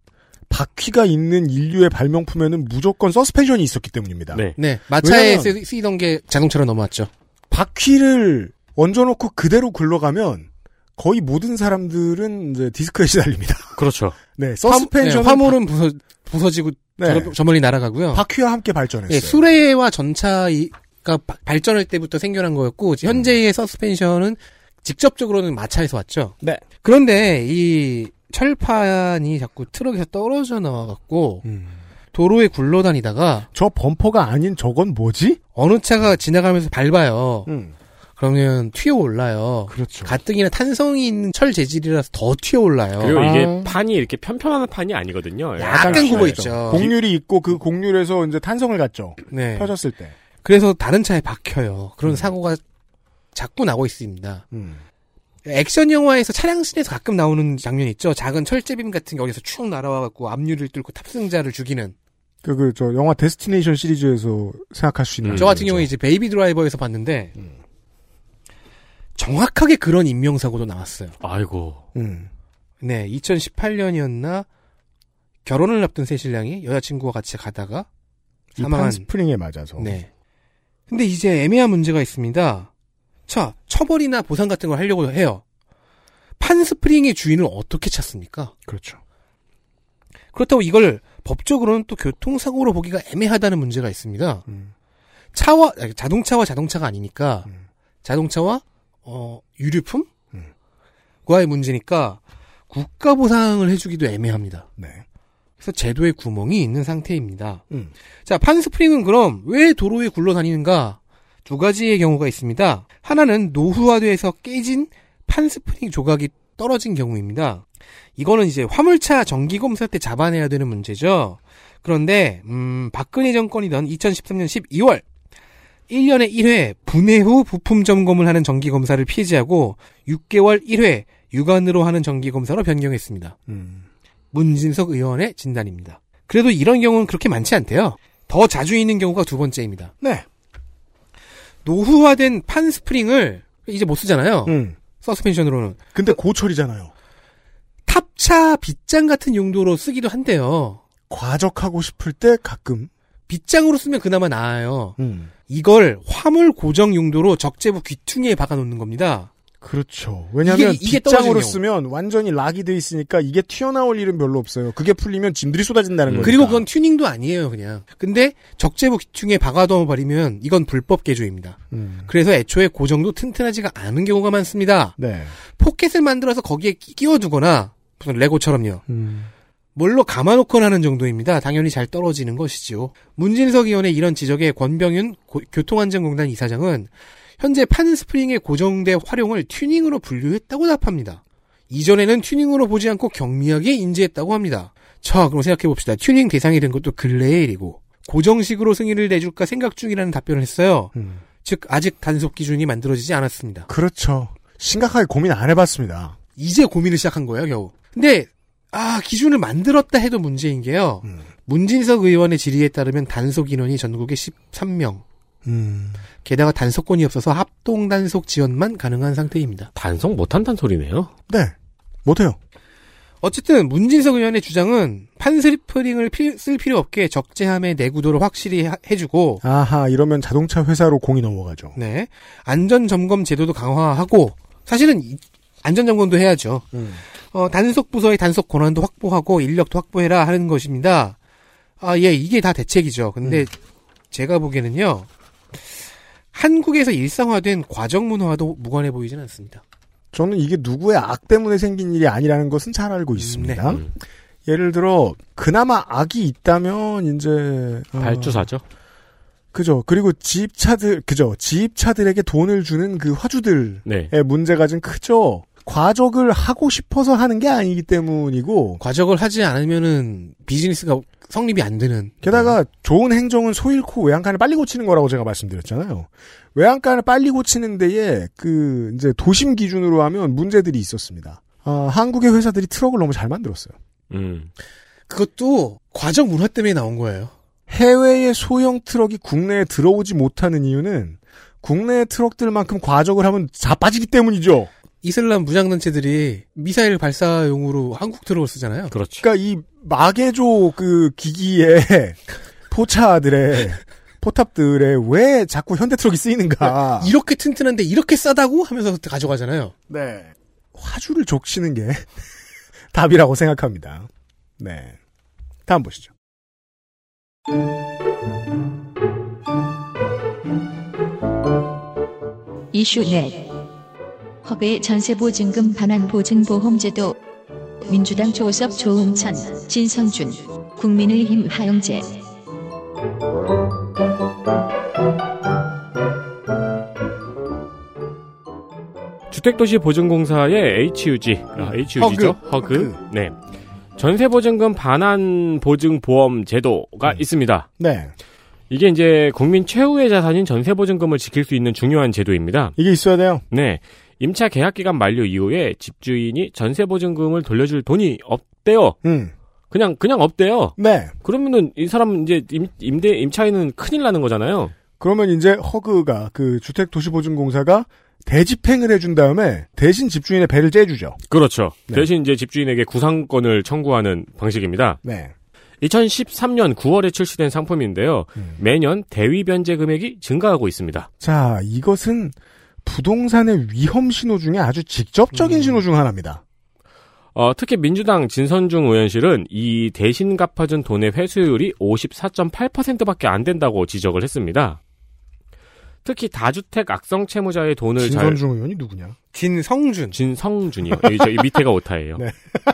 D: 바퀴가 있는 인류의 발명품에는 무조건 서스펜션이 있었기 때문입니다.
B: 네.
C: 네, 마차에 쓰- 쓰이던 게 자동차로 넘어왔죠.
D: 바퀴를 얹어놓고 그대로 굴러가면 거의 모든 사람들은 이제 디스크에 시달립니다.
B: 그렇죠.
D: 네, 서스펜션
C: 화, 물, 은 부서, 부서지고
D: 네.
C: 저, 저 멀리 날아가고요.
D: 바퀴와 함께 발전했어요.
C: 예, 수레와 전차가 바- 발전할 때부터 생겨난 거였고 현재의 서스펜션은 직접적으로는 마차에서 왔죠.
D: 네.
C: 그런데 이 철판이 자꾸 트럭에서 떨어져 나와갖고
D: 음.
C: 도로에 굴러다니다가
D: 저 범퍼가 아닌 저건 뭐지?
C: 어느 차가 지나가면서 밟아요.
D: 음.
C: 그러면 튀어 올라요.
D: 그렇죠.
C: 가뜩이나 탄성이 있는 철 재질이라서 더 튀어 올라요.
B: 그리고 이게
D: 아.
B: 판이 이렇게 편편한 판이 아니거든요.
C: 약간 굽어
B: 있죠.
D: 곡률이 있고 그 곡률에서 이제 탄성을 갖죠.
C: 네.
D: 펴졌을 때.
C: 그래서 다른 차에 박혀요. 그런
D: 음.
C: 사고가 자꾸 나고 있습니다.
D: 음.
C: 액션 영화에서 차량씬에서 가끔 나오는 장면 있죠. 작은 철제빔 같은 게 어디서 축 날아와갖고 앞유리를 뚫고 탑승자를 죽이는.
D: 그, 그, 저, 영화 데스티네이션 시리즈에서 생각할 수 있는.
B: 음.
C: 저 같은. 경우에 이제 베이비 드라이버에서 봤는데
D: 음.
C: 정확하게 그런 인명사고도 나왔어요.
B: 아이고.
D: 음.
C: 네, 2018년이었나 결혼을 앞둔 새 신랑이 여자친구와 같이 가다가
D: 이
C: 사망한.
D: 판스프링에 맞아서.
C: 네. 근데 이제 애매한 문제가 있습니다. 자, 처벌이나 보상 같은 걸 하려고 해요. 판스프링의 주인을 어떻게 찾습니까?
D: 그렇죠.
C: 그렇다고 이걸 법적으로는 또 교통사고로 보기가 애매하다는 문제가 있습니다.
D: 음.
C: 차와 자동차와 자동차가 아니니까
D: 음.
C: 자동차와 어 유류품
D: 음.
C: 과의 문제니까 국가 보상을 해주기도 애매합니다.
D: 네.
C: 그래서 제도에 구멍이 있는 상태입니다.
D: 음.
C: 자, 판스프링은 그럼 왜 도로에 굴러다니는가? 두 가지의 경우가 있습니다. 하나는 노후화돼서 깨진 판스프링 조각이 떨어진 경우입니다. 이거는 이제 화물차 정기 검사 때 잡아내야 되는 문제죠. 그런데 음, 박근혜 정권이던 2013년 12월 1년에 1회 분해 후 부품 점검을 하는 정기 검사를 폐지하고 6개월 1회 육안으로 하는 정기 검사로 변경했습니다.
D: 음.
C: 문진석 의원의 진단입니다. 그래도 이런 경우는 그렇게 많지 않대요. 더 자주 있는 경우가 두 번째입니다.
D: 네.
C: 노후화된 판 스프링을 이제 못 쓰잖아요.
D: 음.
C: 서스펜션으로는.
D: 근데 고철이잖아요.
C: 탑차 빗장 같은 용도로 쓰기도 한대요.
D: 과적하고 싶을 때 가끔.
C: 빗장으로 쓰면 그나마 나아요.
D: 음.
C: 이걸 화물 고정 용도로 적재부 귀퉁이에 박아 놓는 겁니다.
D: 그렇죠. 왜냐하면
C: 이게- 이게
D: 빗장으로 쓰면 완전히 락이 돼 있으니까 이게 튀어나올 일은 별로 없어요. 그게 풀리면 짐들이 쏟아진다는
B: 음.
D: 거니까.
C: 그리고 그건 튜닝도 아니에요, 그냥. 근데 적재부 귀퉁이에 박아둬 버리면 이건 불법 개조입니다.
D: 음.
C: 그래서 애초에 고정도 튼튼하지가 않은 경우가 많습니다.
D: 네.
C: 포켓을 만들어서 거기에 끼- 끼워두거나 무슨 레고처럼요.
D: 음.
C: 뭘로 감아놓거나 하는 정도입니다. 당연히 잘 떨어지는 것이지요. 문진석 의원의 이런 지적에 권병윤 고- 교통안전공단 이사장은 현재 판 스프링의 고정대 활용을 튜닝으로 분류했다고 답합니다. 이전에는 튜닝으로 보지 않고 경미하게 인지했다고 합니다. 자, 그럼 생각해 봅시다. 튜닝 대상이 된 것도 근래의 일이고 고정식으로 승인을 내줄까 생각 중이라는 답변을 했어요.
D: 음.
C: 즉 아직 단속 기준이 만들어지지 않았습니다.
D: 그렇죠. 심각하게 고민 안 해봤습니다.
C: 이제 고민을 시작한 거예요, 겨우. 근데 아 기준을 만들었다 해도 문제인 게요.
D: 음.
C: 문진석 의원의 질의에 따르면 단속 인원이 전국에 13명.
D: 음.
C: 게다가 단속권이 없어서 합동 단속 지원만 가능한 상태입니다.
B: 단속 못한다는 소리네요.
D: 네. 못해요.
C: 어쨌든 문진석 의원의 주장은 판스리프링을 피- 쓸 필요 없게 적재함의 내구도를 확실히 하- 해주고
D: 아하, 이러면 자동차 회사로 공이 넘어가죠.
C: 네 안전 점검 제도도 강화하고 사실은 이- 안전 점검도 해야죠.
D: 음.
C: 어, 단속 부서의 단속 권한도 확보하고 인력도 확보해라 하는 것입니다. 아, 예, 이게 다 대책이죠. 근데 제가 보기에는요, 한국에서 일상화된 과정 문화와도 무관해 보이진 않습니다.
D: 저는 이게 누구의 악 때문에 생긴 일이 아니라는 것은 잘 알고 있습니다.
B: 음.
D: 예를 들어 그나마 악이 있다면 이제 어,
B: 발주사죠.
D: 그죠. 그리고 지입차들, 그죠. 지입차들에게 돈을 주는 그 화주들의
B: 네.
D: 문제가 좀 크죠. 과적을 하고 싶어서 하는 게 아니기 때문이고,
C: 과적을 하지 않으면은 비즈니스가 성립이 안 되는.
D: 게다가 좋은 행정은 소 잃고 외양간을 빨리 고치는 거라고 제가 말씀드렸잖아요. 외양간을 빨리 고치는 데에 그 이제 도심 기준으로 하면 문제들이 있었습니다. 아, 한국의 회사들이 트럭을 너무 잘 만들었어요.
B: 음.
C: 그것도 과적 문화 때문에 나온 거예요.
D: 해외의 소형 트럭이 국내에 들어오지 못하는 이유는 국내 트럭들만큼 과적을 하면 자빠지기 때문이죠.
C: 이슬람 무장단체들이 미사일 발사용으로 한국 트럭을 쓰잖아요.
B: 그렇죠.
D: 그러니까 이 마개조 그 기기의 포차들의 포탑들에 왜 자꾸 현대 트럭이 쓰이는가?
C: 이렇게 튼튼한데 이렇게 싸다고 하면서 가져가잖아요.
D: 네. 화주를 족치는 게 답이라고 생각합니다. 네. 다음 보시죠.
A: 이슈 넷 HUG의 전세보증금 반환 보증보험제도 민주당 조섭 조응천 진성준 국민의힘 하영재
B: 주택도시보증공사의 HUG, 아, HUG죠? 허그. 네. 전세보증금 반환 보증 보험 제도가
D: 음.
B: 있습니다.
D: 네.
B: 이게 이제 국민 최후의 자산인 전세보증금을 지킬 수 있는 중요한 제도입니다.
D: 이게 있어야 돼요.
B: 네. 임차 계약 기간 만료 이후에 집주인이 전세 보증금을 돌려줄 돈이 없대요.
D: 음.
B: 그냥 그냥 없대요.
D: 네.
B: 그러면은 이 사람 이제 임, 임대 임차인은 큰일 나는 거잖아요.
D: 그러면 이제 허그가 그 주택 도시보증공사가 대집행을 해준 다음에 대신 집주인의 배를 째주죠.
B: 그렇죠.
D: 네.
B: 대신 이제 집주인에게 구상권을 청구하는 방식입니다.
D: 네.
B: 2013년 9월에 출시된 상품인데요.
D: 음.
B: 매년 대위 변제 금액이 증가하고 있습니다.
D: 자, 이것은 부동산의 위험 신호 중에 아주 직접적인
B: 음.
D: 신호 중 하나입니다.
B: 어, 특히 민주당 진선중 의원실은 이 대신 갚아준 돈의 회수율이 54.8%밖에 안 된다고 지적을 했습니다. 특히 다주택 악성 채무자의 돈을 잘
D: 진선중 의원이 누구냐?
C: 진성준.
B: 진성준이요. 여기 저이 밑에가 오타예요.
D: 네.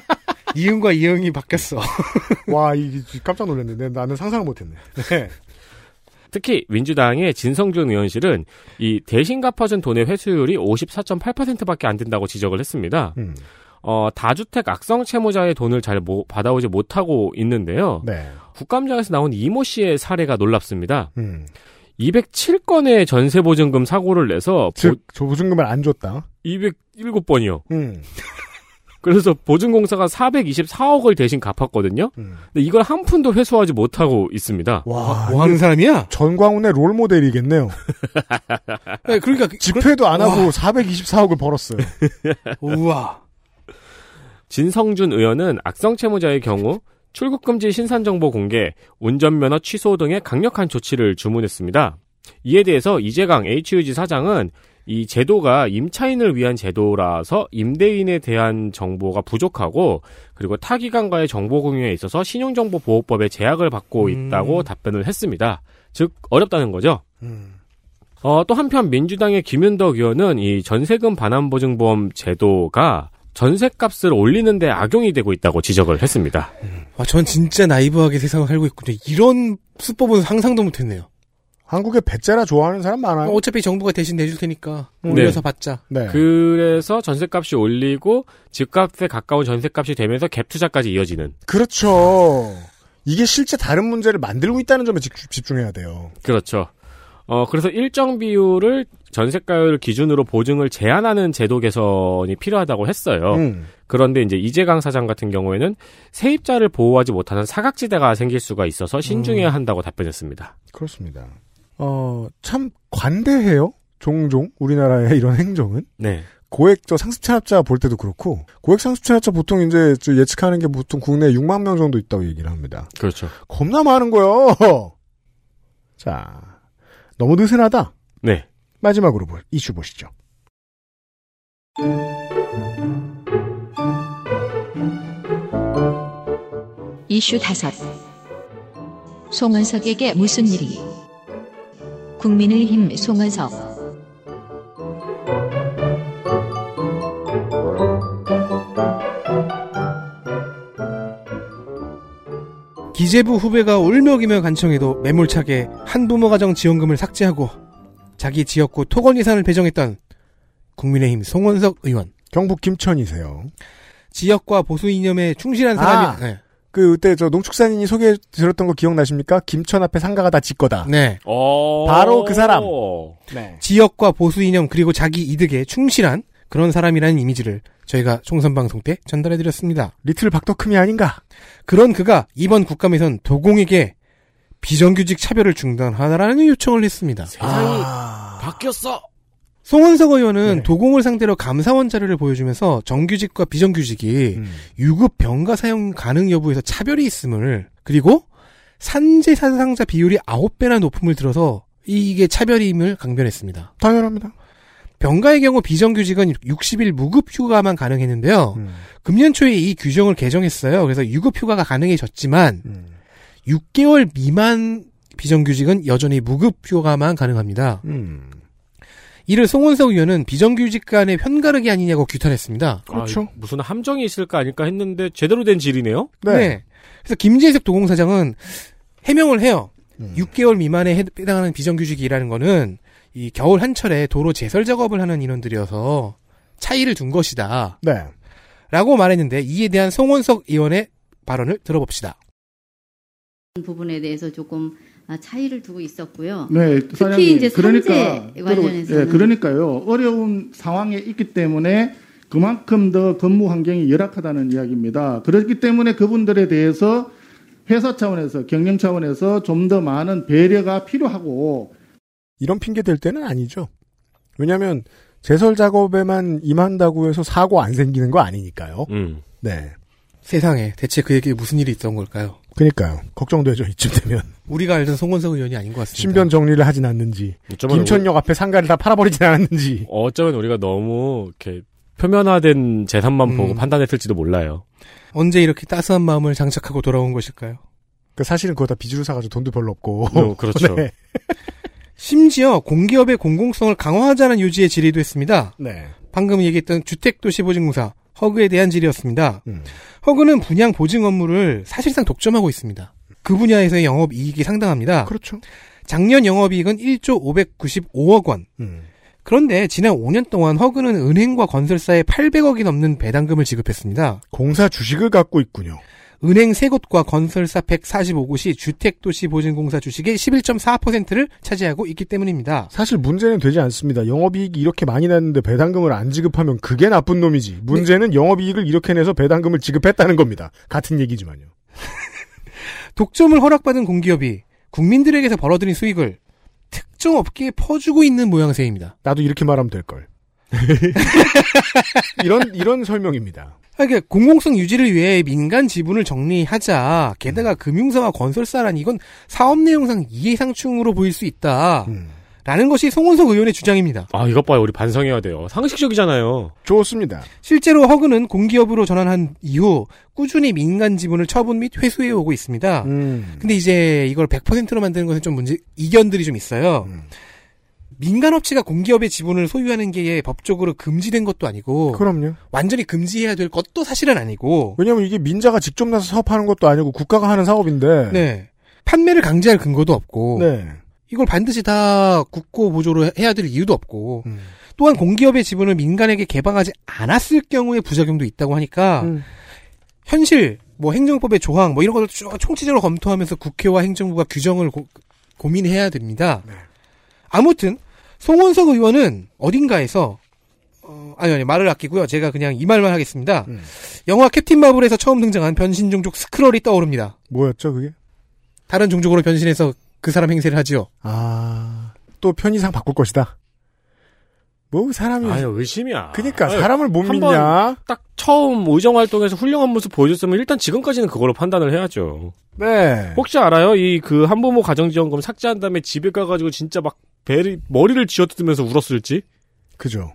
C: 이응과 이응이 바뀌었어.
D: 와, 이 깜짝 놀랐네. 내- 나는 상상을 못했네. 네.
B: 특히 민주당의 진성준 의원실은 이 대신 갚아준 돈의 회수율이 54.8%밖에 안 된다고 지적을 했습니다.
D: 음.
B: 어, 다주택 악성 채무자의 돈을 잘 모- 받아오지 못하고 있는데요.
D: 네.
B: 국감장에서 나온 이모 씨의 사례가 놀랍습니다.
D: 음.
B: 207건의 전세보증금 사고를 내서
D: 즉, 보증금을 안 줬다.
B: 207번이요.
D: 음.
B: 그래서 보증공사가 424억을 대신 갚았거든요.
D: 음.
B: 근데 이걸 한 푼도 회수하지 못하고 있습니다.
D: 와,
C: 뭐 하는 사람이야?
D: 전광훈의 롤 모델이겠네요.
C: 네, 그러니까 그-
D: 집회도 안 하고 424억을 벌었어요.
C: 우와.
B: 진성준 의원은 악성 채무자의 경우 출국금지 신산정보 공개, 운전면허 취소 등의 강력한 조치를 주문했습니다. 이에 대해서 이재강 HUG 사장은 이 제도가 임차인을 위한 제도라서 임대인에 대한 정보가 부족하고 그리고 타기관과의 정보 공유에 있어서 신용정보보호법에 제약을 받고
C: 음.
B: 있다고 답변을 했습니다. 즉 어렵다는 거죠.
D: 음.
B: 어, 또 한편 민주당의 김윤덕 의원은 이 전세금 반환보증보험 제도가 전세값을 올리는데 악용이 되고 있다고 지적을 했습니다.
C: 와, 전 진짜 나이브하게 세상을 살고 있군요. 이런 수법은 상상도 못했네요.
D: 한국에 배째라 좋아하는 사람 많아요.
C: 어, 어차피 정부가 대신 내줄 테니까
B: 네.
C: 올려서 받자.
D: 네.
B: 그래서 전세값이 올리고 집값에 가까운 전세값이 되면서 갭 투자까지 이어지는
D: 그렇죠. 이게 실제 다른 문제를 만들고 있다는 점에 집, 집중해야 돼요.
B: 그렇죠. 어 그래서 일정 비율을 전세가율 기준으로 보증을 제한하는 제도 개선이 필요하다고 했어요.
D: 음.
B: 그런데 이제 이재강 사장 같은 경우에는 세입자를 보호하지 못하는 사각지대가 생길 수가 있어서 신중해야 한다고 답변했습니다.
D: 그렇습니다. 어, 참 관대해요. 종종 우리나라의 이런 행정은
B: 네.
D: 고액 저 상습 체납자 볼 때도 그렇고 고액 상습 체납자 보통 이제 저 예측하는 게 보통 국내에 6만 명 정도 있다고 얘기를 합니다.
B: 그렇죠.
D: 겁나 많은 거요. 자, 너무 느슨하다.
B: 네.
D: 마지막으로 볼 이슈 보시죠.
A: 이슈 다섯 송은석에게 무슨 일이 국민의힘 송은석
C: 기재부 후배가 울먹이며 간청해도 매몰차게 한부모 가정 지원금을 삭제하고 자기 지역구 토건 예산을 배정했던 국민의힘 송원석 의원.
D: 경북 김천이세요.
C: 지역과 보수 이념에 충실한
D: 아.
C: 사람이 네.
D: 그 그때 저 농축산인이 소개해 드렸던 거 기억나십니까? 김천 앞에 상가가 다 지거다.
C: 네.
B: 어...
D: 바로 그 사람. 네.
C: 지역과 보수 이념 그리고 자기 이득에 충실한 그런 사람이라는 이미지를 저희가 총선 방송 때 전달해 드렸습니다.
D: 리틀 박덕흠이 아닌가?
C: 그런 그가 이번 국감에선 도공에게 비정규직 차별을 중단하라는 요청을 했습니다.
B: 세상이
D: 아.
B: 바뀌었어.
C: 송원석 의원은
D: 네.
C: 도공을 상대로 감사원 자료를 보여주면서 정규직과 비정규직이
D: 음.
C: 유급 병가 사용 가능 여부에서 차별이 있음을 그리고 산재 사상자 비율이 9배나 높음을 들어서 이게 차별임을 강변했습니다.
D: 당연합니다.
C: 병가의 경우 비정규직은 60일 무급 휴가만 가능했는데요.
D: 음.
C: 금년 초에 이 규정을 개정했어요. 그래서 유급 휴가가 가능해졌지만
D: 음.
C: 6개월 미만 비정규직은 여전히 무급 휴가만 가능합니다.
D: 음.
C: 이를 송원석 의원은 비정규직 간의 편가르기 아니냐고 규탄했습니다.
D: 그렇죠.
B: 아, 무슨 함정이 있을까 아닐까 했는데 제대로 된 질이네요.
D: 네.
C: 그래서 김재석 도공사장은 해명을 해요.
D: 음.
C: 6개월 미만에 해당하는 비정규직이라는 거는 이 겨울 한철에 도로 제설 작업을 하는 인원들이어서 차이를 둔 것이다.
D: 네.
C: 라고 말했는데 이에 대한 송원석 의원의 발언을 들어봅시다.
H: 부분에 대해서 조금 아, 차이를 두고 있었고요.
I: 네, 사장님.
H: 이제
I: 그러니까
H: 산재 관련해서는.
I: 예, 그러니까요. 어려운 상황에 있기 때문에 그만큼 더 근무 환경이 열악하다는 이야기입니다. 그렇기 때문에 그분들에 대해서 회사 차원에서 경영 차원에서 좀 더 많은 배려가 필요하고
D: 이런 핑계 댈 때는 아니죠. 왜냐하면 제설 작업에만 임한다고 해서 사고 안 생기는 거 아니니까요.
B: 음.
D: 네.
C: 세상에 대체 그에게 무슨 일이 있던 걸까요?
D: 그니까요. 걱정되죠. 이쯤 되면
C: 우리가 알던 송원석 의원이 아닌 것 같습니다.
D: 신변 정리를 하진 않는지
B: 어쩌면
D: 김천역 앞에 상가를 다 팔아버리진 않았는지.
B: 어쩌면 우리가 너무 이렇게 표면화된 재산만
C: 음.
B: 보고 판단했을지도 몰라요.
C: 언제 이렇게 따스한 마음을 장착하고 돌아온 것일까요?
D: 그 사실은 그거 다 빚으로 사가지고 돈도 별로 없고.
B: 어, 그렇죠.
D: 네.
C: 심지어 공기업의 공공성을 강화하자는 요지의 질의도 했습니다.
D: 네.
C: 방금 얘기했던 주택도시보증공사 허그에 대한 질의였습니다.
D: 음.
C: 허그는 분양 보증 업무를 사실상 독점하고 있습니다. 그 분야에서의 영업 이익이 상당합니다.
D: 그렇죠.
C: 작년 영업 이익은 1조 595억 원.
D: 음.
C: 그런데 지난 5년 동안 허그는 은행과 건설사에 800억이 넘는 배당금을 지급했습니다.
D: 공사 주식을 갖고 있군요.
C: 은행 3곳과 건설사 145곳이 주택도시보증공사 주식의 11.4%를 차지하고 있기 때문입니다.
D: 사실 문제는 되지 않습니다. 영업이익이 이렇게 많이 났는데 배당금을 안 지급하면 그게 나쁜 놈이지. 문제는 영업이익을 이렇게 내서 배당금을 지급했다는 겁니다. 같은 얘기지만요.
C: 독점을 허락받은 공기업이 국민들에게서 벌어들인 수익을 특정 업계에 퍼주고 있는 모양새입니다.
D: 나도 이렇게 말하면 될 걸. 이런 이런 설명입니다.
C: 그러니까 공공성 유지를 위해 민간 지분을 정리하자. 게다가 금융사와 건설사란 이건 사업 내용상 이해상충으로 보일 수 있다.
D: 음.
C: 라는 것이 송원석 의원의 주장입니다.
B: 아, 이것 봐요. 우리 반성해야 돼요. 상식적이잖아요.
D: 좋습니다.
C: 실제로 허그는 공기업으로 전환한 이후 꾸준히 민간 지분을 처분 및 회수해 오고 있습니다.
D: 음.
C: 근데 이제 이걸 100%로 만드는 것은 좀 문제, 이견들이 좀 있어요.
D: 음.
C: 민간 업체가 공기업의 지분을 소유하는 게 법적으로 금지된 것도 아니고
D: 그럼요.
C: 완전히 금지해야 될 것도 사실은 아니고
D: 왜냐면 이게 민자가 직접 나서 사업하는 것도 아니고 국가가 하는 사업인데.
C: 네. 판매를 강제할 근거도 없고
D: 네.
C: 이걸 반드시 다 국고 보조로 해야 될 이유도 없고
D: 음.
C: 또한 공기업의 지분을 민간에게 개방하지 않았을 경우에 부작용도 있다고 하니까
D: 음.
C: 현실 뭐 행정법의 조항 뭐 이런 것을 쭉 총체적으로 검토하면서 국회와 행정부가 규정을 고, 고민해야 됩니다.
D: 네.
C: 아무튼 송원석 의원은 어딘가에서 어, 아니 아니 말을 아끼고요. 제가 그냥 이 말만 하겠습니다.
D: 음.
C: 영화 캡틴 마블에서 처음 등장한 변신 종족 스크롤이 떠오릅니다.
D: 뭐였죠 그게?
C: 다른 종족으로 변신해서 그 사람 행세를 하지요.
D: 아. 또 편의상 바꿀 것이다. 뭐 사람이
B: 아유, 의심이야.
D: 그니까
B: 아유,
D: 사람을
B: 못한
D: 믿냐?
B: 딱 처음 의정 활동에서 훌륭한 모습 보여줬으면 일단 지금까지는 그걸로 판단을 해야죠.
D: 네.
B: 혹시 알아요? 이 그 한부모 가정지원금 삭제한 다음에 집에 가가지고 진짜 막 배를 머리를 쥐어뜯으면서 울었을지
D: 그죠.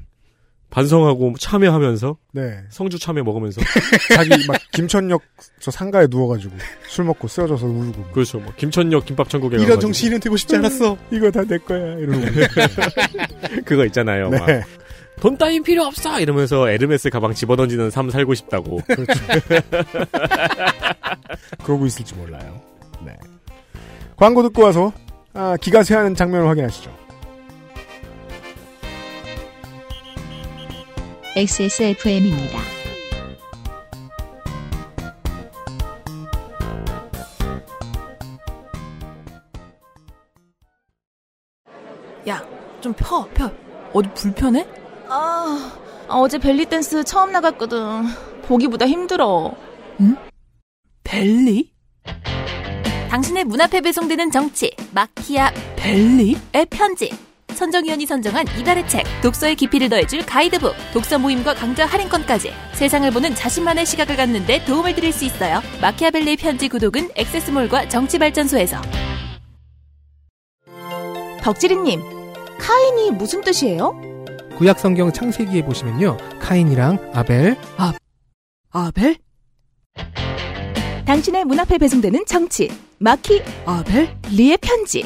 B: 반성하고 참여하면서
D: 네.
B: 성주 참여 먹으면서
D: 자기 막 김천역 저 상가에 누워가지고 술 먹고 쓰러져서 울고
B: 그렇죠. 뭐 김천역 김밥 천국에
C: 이런
B: 가가지고
C: 정치인은 되고 싶지 않았어.
D: 이거 다 내 거야 이러고.
B: 그거 있잖아요. 막
D: 네.
B: 돈 따윈 필요 없어 이러면서 에르메스 가방 집어던지는 삶 살고 싶다고.
D: 그러고 있을지 몰라요. 광고 듣고 와서 아, 기가 새하는 장면을 확인하시죠.
A: XSFM입니다.
E: 야, 좀 펴, 펴. 어디 불편해?
J: 아, 어제 벨리 댄스 처음 나갔거든. 보기보다 힘들어.
E: 응? 벨리? 당신의 문 앞에 배송되는 정치, 마키아 벨리의 편지. 선정위원이 선정한 이달의 책, 독서의 깊이를 더해줄 가이드북, 독서 모임과 강좌 할인권까지 세상을 보는 자신만의 시각을 갖는 데 도움을 드릴 수 있어요. 마키아벨리의 편지 구독은 액세스몰과 정치발전소에서.
J: 덕지리님, 카인이 무슨 뜻이에요?
C: 구약 성경 창세기에 보시면요. 카인이랑 아벨,
E: 아벨?
J: 당신의 문 앞에 배송되는 정치, 마키,
E: 아벨?
J: 리의 편지.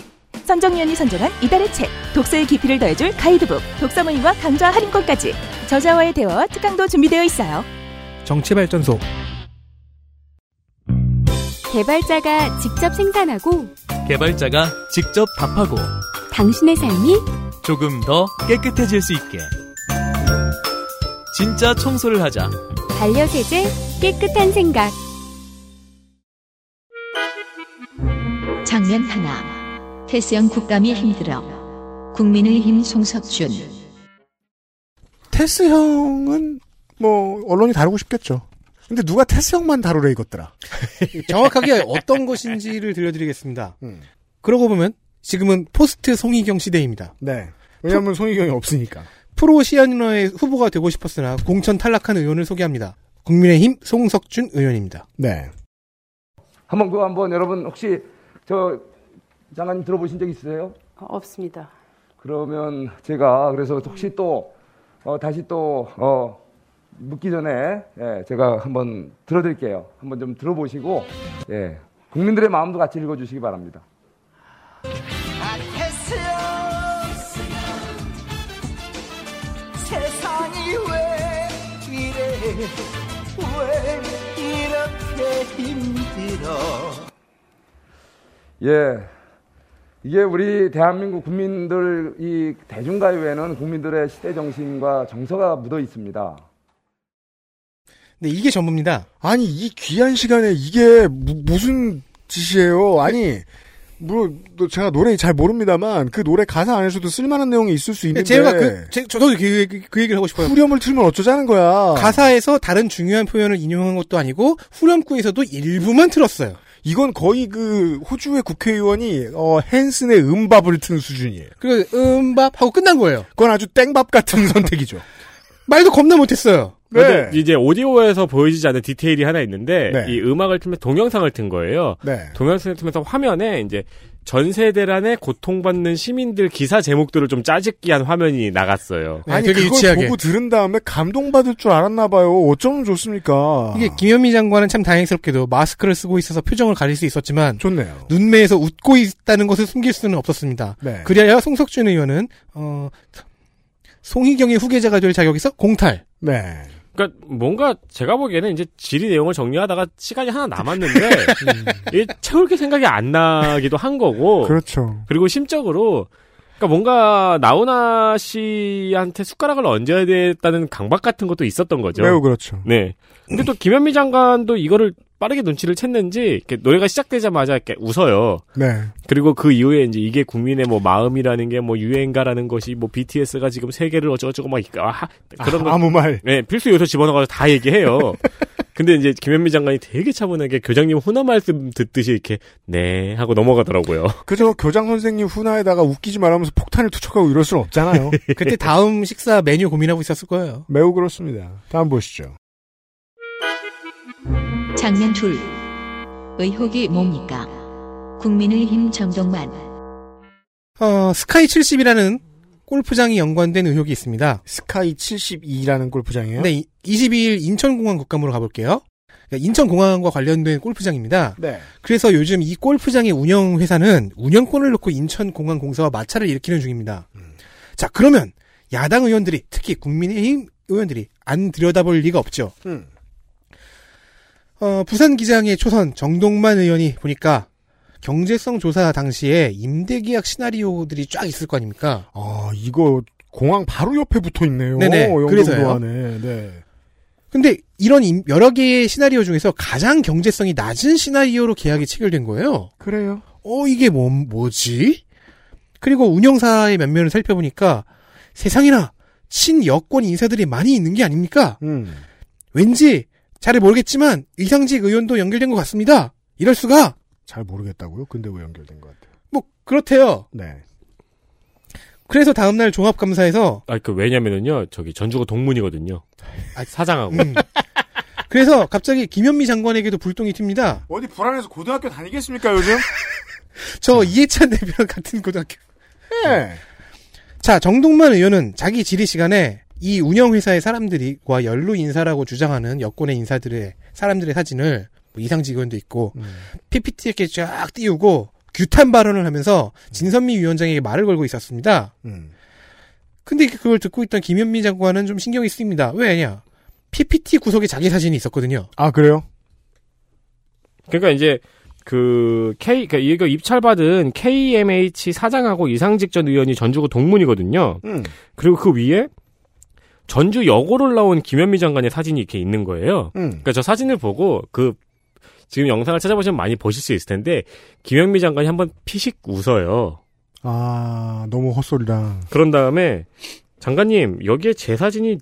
J: 선정위원이 선정한 이달의 책, 독서의 깊이를 더해줄 가이드북, 독서 모임과 강좌 할인권까지 저자와의 대화와 특강도 준비되어 있어요.
C: 정치발전소,
G: 개발자가 직접 생산하고
K: 개발자가 직접 답하고
G: 당신의 삶이
K: 조금 더 깨끗해질 수 있게 진짜 청소를 하자
G: 반려세제 깨끗한 생각
A: 장면 하나. 테스형 국감이 힘들어. 국민의힘 송석준.
D: 테스 형은 뭐 언론이 다루고 싶겠죠. 근데 누가 테스 형만 다루래 이것더라.
C: 정확하게 어떤 것인지를 들려드리겠습니다.
D: 음.
C: 그러고 보면 지금은 포스트 송희경 시대입니다.
D: 네. 왜냐하면 송희경이 없으니까.
C: 프로 시연러의 후보가 되고 싶었으나 공천 탈락한 의원을 소개합니다. 국민의힘 송석준 의원입니다.
D: 네.
L: 한번 그 한번 여러분 혹시 저 장관님 들어보신 적 있으세요?
M: 없습니다.
L: 그러면 제가 그래서 혹시 또 어, 다시 또 어, 묻기 전에 예, 제가 한번 들어드릴게요. 한번 좀 들어보시고 예, 국민들의 마음도 같이 읽어주시기 바랍니다.
N: 세상이 왜 이래 왜 이렇게 힘들어
L: 예. 이게 우리 대한민국 국민들 이 대중가요에는 국민들의 시대 정신과 정서가 묻어 있습니다.
C: 네, 이게 전부입니다.
D: 아니 이 귀한 시간에 이게 무, 무슨 짓이에요? 아니 뭐또 제가 노래 잘 모릅니다만 그 노래 가사 안에서도 쓸만한 내용이 있을 수 있는데
C: 제가 그, 제, 저도 그, 얘기- 그 얘기를 하고 싶어요.
D: 후렴을 틀면 어쩌자는 거야.
C: 가사에서 다른 중요한 표현을 인용한 것도 아니고 후렴구에서도 일부만 틀었어요.
D: 이건 거의 그 호주의 국회의원이 어, 헨슨의 음밥을 튼 수준이에요.
C: 그 음밥 하고 끝난 거예요.
D: 그건 아주 땡밥 같은 선택이죠.
C: 말도 겁나 못했어요.
B: 근데 이제 오디오에서 보여지지 않는 디테일이 하나 있는데
D: 네.
B: 이 음악을 틀면서 동영상을 튼 거예요.
D: 네.
B: 동영상을 틀면서 화면에 이제 전 세 대란의 고통받는 시민들 기사 제목들을 좀 짜집기한 화면이 나갔어요.
D: 아니 그걸 보고 들은 다음에 감동받을 줄 알았나 봐요. 어쩌면 좋습니까?
C: 이게 김현미 장관은 참 다행스럽게도 마스크를 쓰고 있어서 표정을 가릴 수 있었지만
D: 좋네요.
C: 눈매에서 웃고 있다는 것을 숨길 수는 없었습니다.
D: 네.
C: 그래야 송석준 의원은 어 송희경의 후계자가 될 자격에서 공탈.
D: 네.
B: 그러니까 뭔가 제가 보기에는 이제 질의 내용을 정리하다가 시간이 하나 남았는데 이게 채울 게 생각이 안 나기도 한 거고.
D: 그렇죠.
B: 그리고 심적으로 그러니까 뭔가 나훈아 씨한테 숟가락을 얹어야 됐다는 강박 같은 것도 있었던 거죠.
D: 매우 그렇죠.
B: 네. 근데 또 김현미 장관도 이거를 빠르게 눈치를 챘는지 이렇게 노래가 시작되자마자 이렇게 웃어요.
D: 네.
B: 그리고 그 이후에 이제 이게 국민의 뭐 마음이라는 게 뭐 유행가라는 것이 뭐 BTS가 지금 세계를 어쩌고저쩌고 막 아, 그런 거
D: 아, 아무 말.
B: 네, 필수 요소 집어넣어서 다 얘기해요. 근데 이제 김현미 장관이 되게 차분하게 교장님 훈화 말씀 듣듯이 이렇게 네 하고 넘어가더라고요.
D: 그저 교장 선생님 훈화에다가 웃기지 말하면서 폭탄을 투척하고 이럴 수는 없잖아요.
C: 그때 다음 식사 메뉴 고민하고 있었을 거예요.
D: 매우 그렇습니다. 다음 보시죠.
A: 장면 둘. 의혹이 뭡니까? 국민의힘 정동만.
C: 어, 스카이 70이라는 골프장이 연관된 의혹이 있습니다.
D: 스카이 72라는 골프장이에요?
C: 네, 22일 인천공항 국감으로 가볼게요. 그러니까 인천공항과 관련된 골프장입니다.
D: 네.
C: 그래서 요즘 이 골프장의 운영회사는 운영권을 놓고 인천공항 공사와 마찰을 일으키는 중입니다. 자, 그러면 야당 의원들이, 특히 국민의힘 의원들이 안 들여다볼 리가 없죠.
D: 음.
C: 어, 부산 기장의 초선 정동만 의원이 보니까 경제성 조사 당시에 임대계약 시나리오들이 쫙 있을 거 아닙니까?
D: 아, 이거 공항 바로 옆에 붙어 있네요.
C: 네네, 그래서요.
D: 안에. 네.
C: 근데 이런 임- 여러 개의 시나리오 중에서 가장 경제성이 낮은 시나리오로 계약이 체결된 거예요.
D: 그래요.
C: 어, 이게 뭐, 뭐지? 그리고 운영사의 면면을 살펴보니까 세상에나 친 여권 인사들이 많이 있는 게 아닙니까?
D: 음.
C: 왠지 잘 모르겠지만 의상직 의원도 연결된 것 같습니다. 이럴 수가
D: 잘 모르겠다고요? 근데 왜 연결된 것 같아요?
C: 뭐 그렇대요.
D: 네.
C: 그래서 다음날 종합감사에서
B: 아, 그 왜냐면은요, 저기 전주가 동문이거든요.
C: 아,
B: 사장하고.
C: 음. 그래서 갑자기 김현미 장관에게도 불똥이 튑니다.
D: 어디 불안해서 고등학교 다니겠습니까, 요즘?
C: 저 이해찬 대표랑 같은 고등학교.
D: 네.
C: 자, 정동만 의원은 자기 질의 시간에 이 운영회사의 사람들과 연루 인사라고 주장하는 여권의 인사들의 사람들의 사진을 뭐 이상직 의원도 있고 PPT 이렇게 쫙 띄우고 규탄 발언을 하면서 진선미 위원장에게 말을 걸고 있었습니다.
D: 음.
C: 근데 그걸 듣고 있던 김현미 장관은 좀 신경이 쓰입니다. 왜냐? PPT 구석에 자기 사진이 있었거든요.
D: 아, 그래요?
B: 그러니까 이제 그 K 그러니까 이거 입찰받은 KMH 사장하고 이상직 전 의원이 전주구 동문이거든요.
D: 음.
B: 그리고 그 위에 전주 여고를 나온 김현미 장관의 사진이 이렇게 있는 거예요.
D: 음.
B: 그러니까 저 사진을 보고 그 지금 영상을 찾아보시면 많이 보실 수 있을 텐데 김현미 장관이 한번 피식 웃어요.
D: 아, 너무 헛소리라.
B: 그런 다음에 장관님 여기에 제 사진이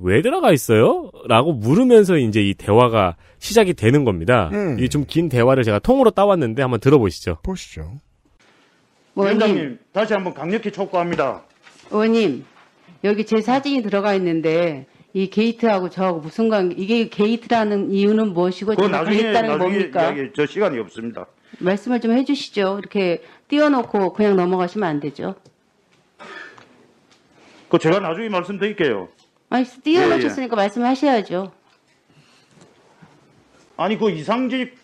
B: 왜 들어가 있어요? 라고 물으면서 이제 이 대화가 시작이 되는 겁니다.
M: 음.
B: 이좀긴 대화를 제가 통으로 따왔는데 한번 들어보시죠.
D: 보시죠.
M: 위원장님 다시 한번 강력히 촉구합니다.
H: 의원님, 여기 제 사진이 들어가 있는데 이 게이트하고 저하고 무슨 관계? 이게 게이트라는 이유는 무엇이고
M: 그거
H: 제가
M: 나중에
H: 게
M: 나중에
H: 뭡니까?
M: 이야기 저 시간이 없습니다.
H: 말씀을 좀 해주시죠. 이렇게 띄워놓고 그냥 넘어가시면 안 되죠.
M: 그 제가 나중에 말씀드릴게요.
H: 아니
M: 예,
H: 띄워놓으셨으니까 말씀하셔야죠.
M: 아니 그 이상직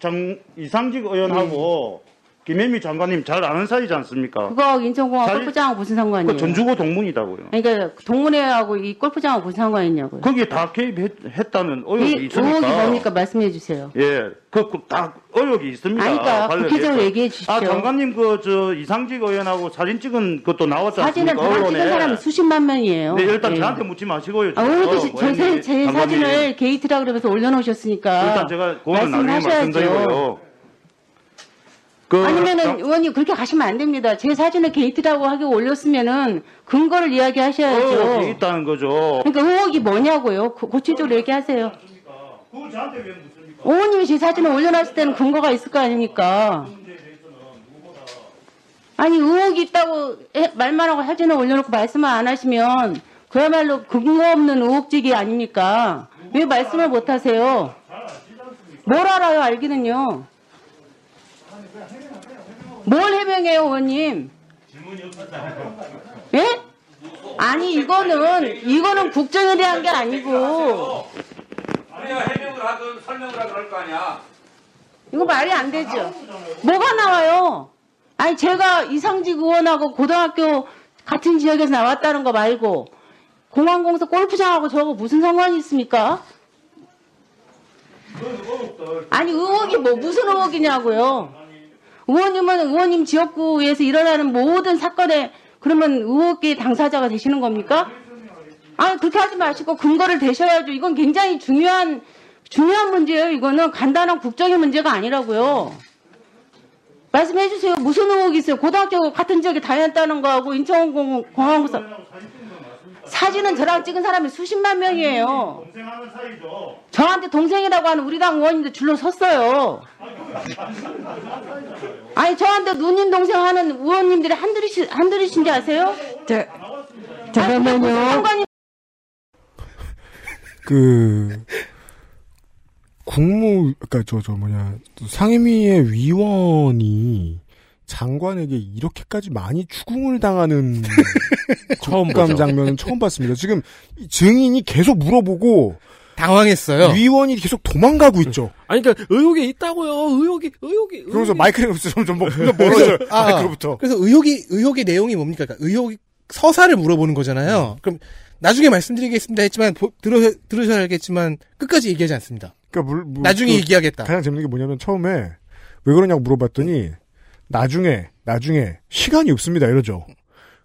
M: 장 이상직 의원하고 김현미 장관님 잘 아는 사이지 않습니까?
H: 그거 인천공항
M: 잘-
H: 골프장하고 무슨 상관이에요?
M: 그 전주고 동문이다고요.
H: 그러니까 동문회하고 이 골프장하고 무슨 상관이 있냐고요.
M: 거기에 다 개입했다는 의혹이
H: 이
M: 있으니까.
H: 의혹이 뭡니까 말씀해 주세요.
M: 예, 그 다 의혹이 있습니다.
H: 아니, 그러니까
M: 관련해서.
H: 구체적으로 얘기해 주십시오.
M: 아 장관님 그 저 이상직 의원하고 사진 찍은 것도 나왔지
H: 사진을
M: 않습니까?
H: 저랑 찍은 사람이 수십만 명이에요.
M: 네, 일단
H: 예.
M: 저한테 묻지 마시고요.
H: 아, 오늘도 시-
M: 저
H: 제, 제, 제
M: 장관님.
H: 사진을 게이트라 그러면서 올려놓으셨으니까.
M: 일단 제가 그거는 나중에
H: 말씀하셔야죠.
M: 말씀드리고요. 그
H: 아니면은
M: 장-
H: 의원님 그렇게 가시면 안 됩니다. 제 사진을 게이트라고 하게 올렸으면은 근거를 이야기하셔야죠.
M: 의혹이 있다는 거죠.
H: 그러니까 의혹이 뭐냐고요. 고- 구체적으로 얘기하세요.
M: 그걸 저한테 왜 묻습니까?
H: 의원님이 제 사진을 올려놨을 때는 근거가 있을 거 아닙니까? 아니 의혹이 있다고 해- 말만 하고 사진을 올려놓고 말씀을 안 하시면 그야말로 근거 없는 의혹지기 아닙니까? 왜 말씀을 못 하세요? 뭘 알아요 알기는요? 뭘 해명해요 의원님? 예? 아니 이거는 이거는 국정에 대한 게 아니고
O: 아니야 해명을 하든 설명을 하든 할 거 아니야.
H: 이거 말이 안 되죠. 뭐가 나와요? 아니 제가 이상직 의원하고 고등학교 같은 지역에서 나왔다는 거 말고 공항공사 골프장하고 저거 무슨 상관이 있습니까? 아니 의혹이 뭐 무슨 의혹이냐고요? 의원님은 의원님 지역구에서 일어나는 모든 사건에 그러면 의혹의 당사자가 되시는 겁니까? 아 그렇게 하지 마시고 근거를 대셔야죠. 이건 굉장히 중요한 중요한 문제예요. 이거는 간단한 국정의 문제가 아니라고요. 말씀해 주세요. 무슨 의혹이 있어요? 고등학교 같은 지역에 다녔다는 거하고 인천공항공사 사진은 저랑 찍은 사람이 수십만 명이에요. 저한테 동생이라고 하는 우리 당 의원님도 줄로 섰어요. 아니 저한테 누님 동생 하는 의원님들이 한둘이시, 한둘이신지 아세요? 잠깐만요. 상관이
D: 그 국무 그러니까 저 저 뭐냐 상임위의 위원이 장관에게 이렇게까지 많이 추궁을 당하는
B: 처음
D: 감. 장면은 처음 봤습니다. 지금 이 증인이 계속 물어보고
C: 당황했어요.
D: 위원이 계속 도망가고 있죠.
B: 아니 그러니까 의혹이 있다고요. 의혹이 의혹이.
D: 그러면서 마이크를 점점 뭐 멀어져요.
C: 아,
D: 마이크로부터.
C: 그래서 의혹이 의혹의 내용이 뭡니까? 그러니까 의혹 서사를 물어보는 거잖아요.
D: 음.
C: 그럼 나중에 말씀드리겠습니다 했지만 보- 들어 들으셔야 알겠지만 끝까지 얘기하지 않습니다.
D: 그러니까 물, 물-
C: 나중에
D: 그
C: 얘기하겠다.
D: 가장 재밌는 게 뭐냐면 처음에 왜 그러냐고 물어봤더니 나중에 나중에 시간이 없습니다 이러죠.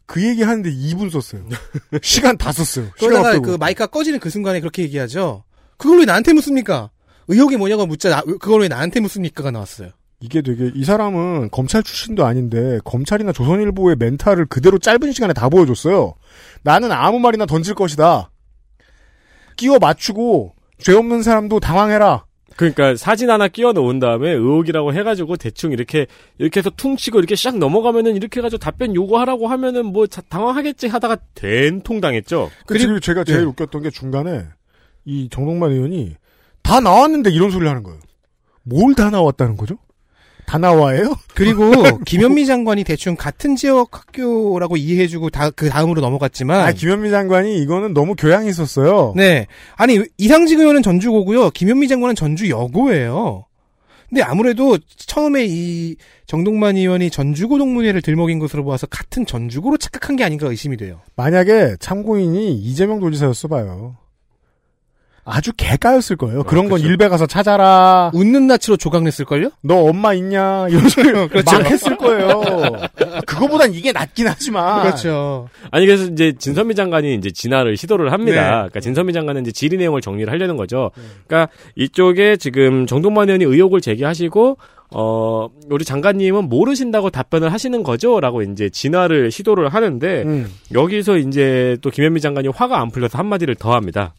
D: 그 얘기 하는데 2분 썼어요. 시간 다 썼어요.
C: 그러다가. 그 마이크가 꺼지는 그 순간에 그렇게 얘기하죠. 그걸 왜 나한테 묻습니까? 의혹이 뭐냐고 묻자 나- 그걸 왜 나한테 묻습니까가 나왔어요.
D: 이게 되게 이 사람은 검찰 출신도 아닌데 검찰이나 조선일보의 멘탈을 그대로 짧은 시간에 다 보여줬어요. 나는 아무 말이나 던질 것이다. 끼워 맞추고 죄 없는 사람도 당황해라.
B: 그러니까 사진 하나 끼워 놓은 다음에 의혹이라고 해가지고 대충 이렇게 이렇게 해서 퉁치고 이렇게 샥 넘어가면은 이렇게 해가지고 답변 요구하라고 하면은 뭐 자- 당황하겠지 하다가 된통 당했죠.
D: 그리고 제가 제일
B: 예.
D: 웃겼던 게 중간에 이 정동만 의원이 다 나왔는데 이런 소리를 하는 거예요. 뭘 다 나왔다는 거죠? 다 나와예요?
C: 그리고 김현미 장관이 대충 같은 지역 학교라고 이해해주고 다 그 다음으로 넘어갔지만
D: 아 김현미 장관이 이거는 너무 교양이 있었어요.
C: 네 아니 이상직 의원은 전주고고요 김현미 장관은 전주 여고예요. 근데 아무래도 처음에 이 정동만 의원이 전주고 동문회를 들먹인 것으로 보아서 같은 전주고로 착각한 게 아닌가 의심이 돼요.
D: 만약에 참고인이 이재명 도지사였어 봐요. 아주 개까였을 거예요. 그런 건 일베 가서 찾아라.
C: 웃는 낯으로 조각냈을걸요?
D: 너 엄마 있냐? 이런 소리
C: 그렇죠.
D: 막 했을 거예요. 그거보단 이게 낫긴 하지만.
C: 그렇죠.
B: 아니 그래서 이제 진선미 장관이 이제 진화를 시도를 합니다.
C: 네.
B: 그러니까 진선미 장관은 이제 질의 내용을 정리를 하려는 거죠. 그러니까 이쪽에 지금 정동만 의원이 의혹을 제기하시고 어 우리 장관님은 모르신다고 답변을 하시는 거죠 라고 이제 진화를 시도를 하는데
D: 음.
B: 여기서 이제 또 김현미 장관이 화가 안 풀려서 한 마디를 더 합니다.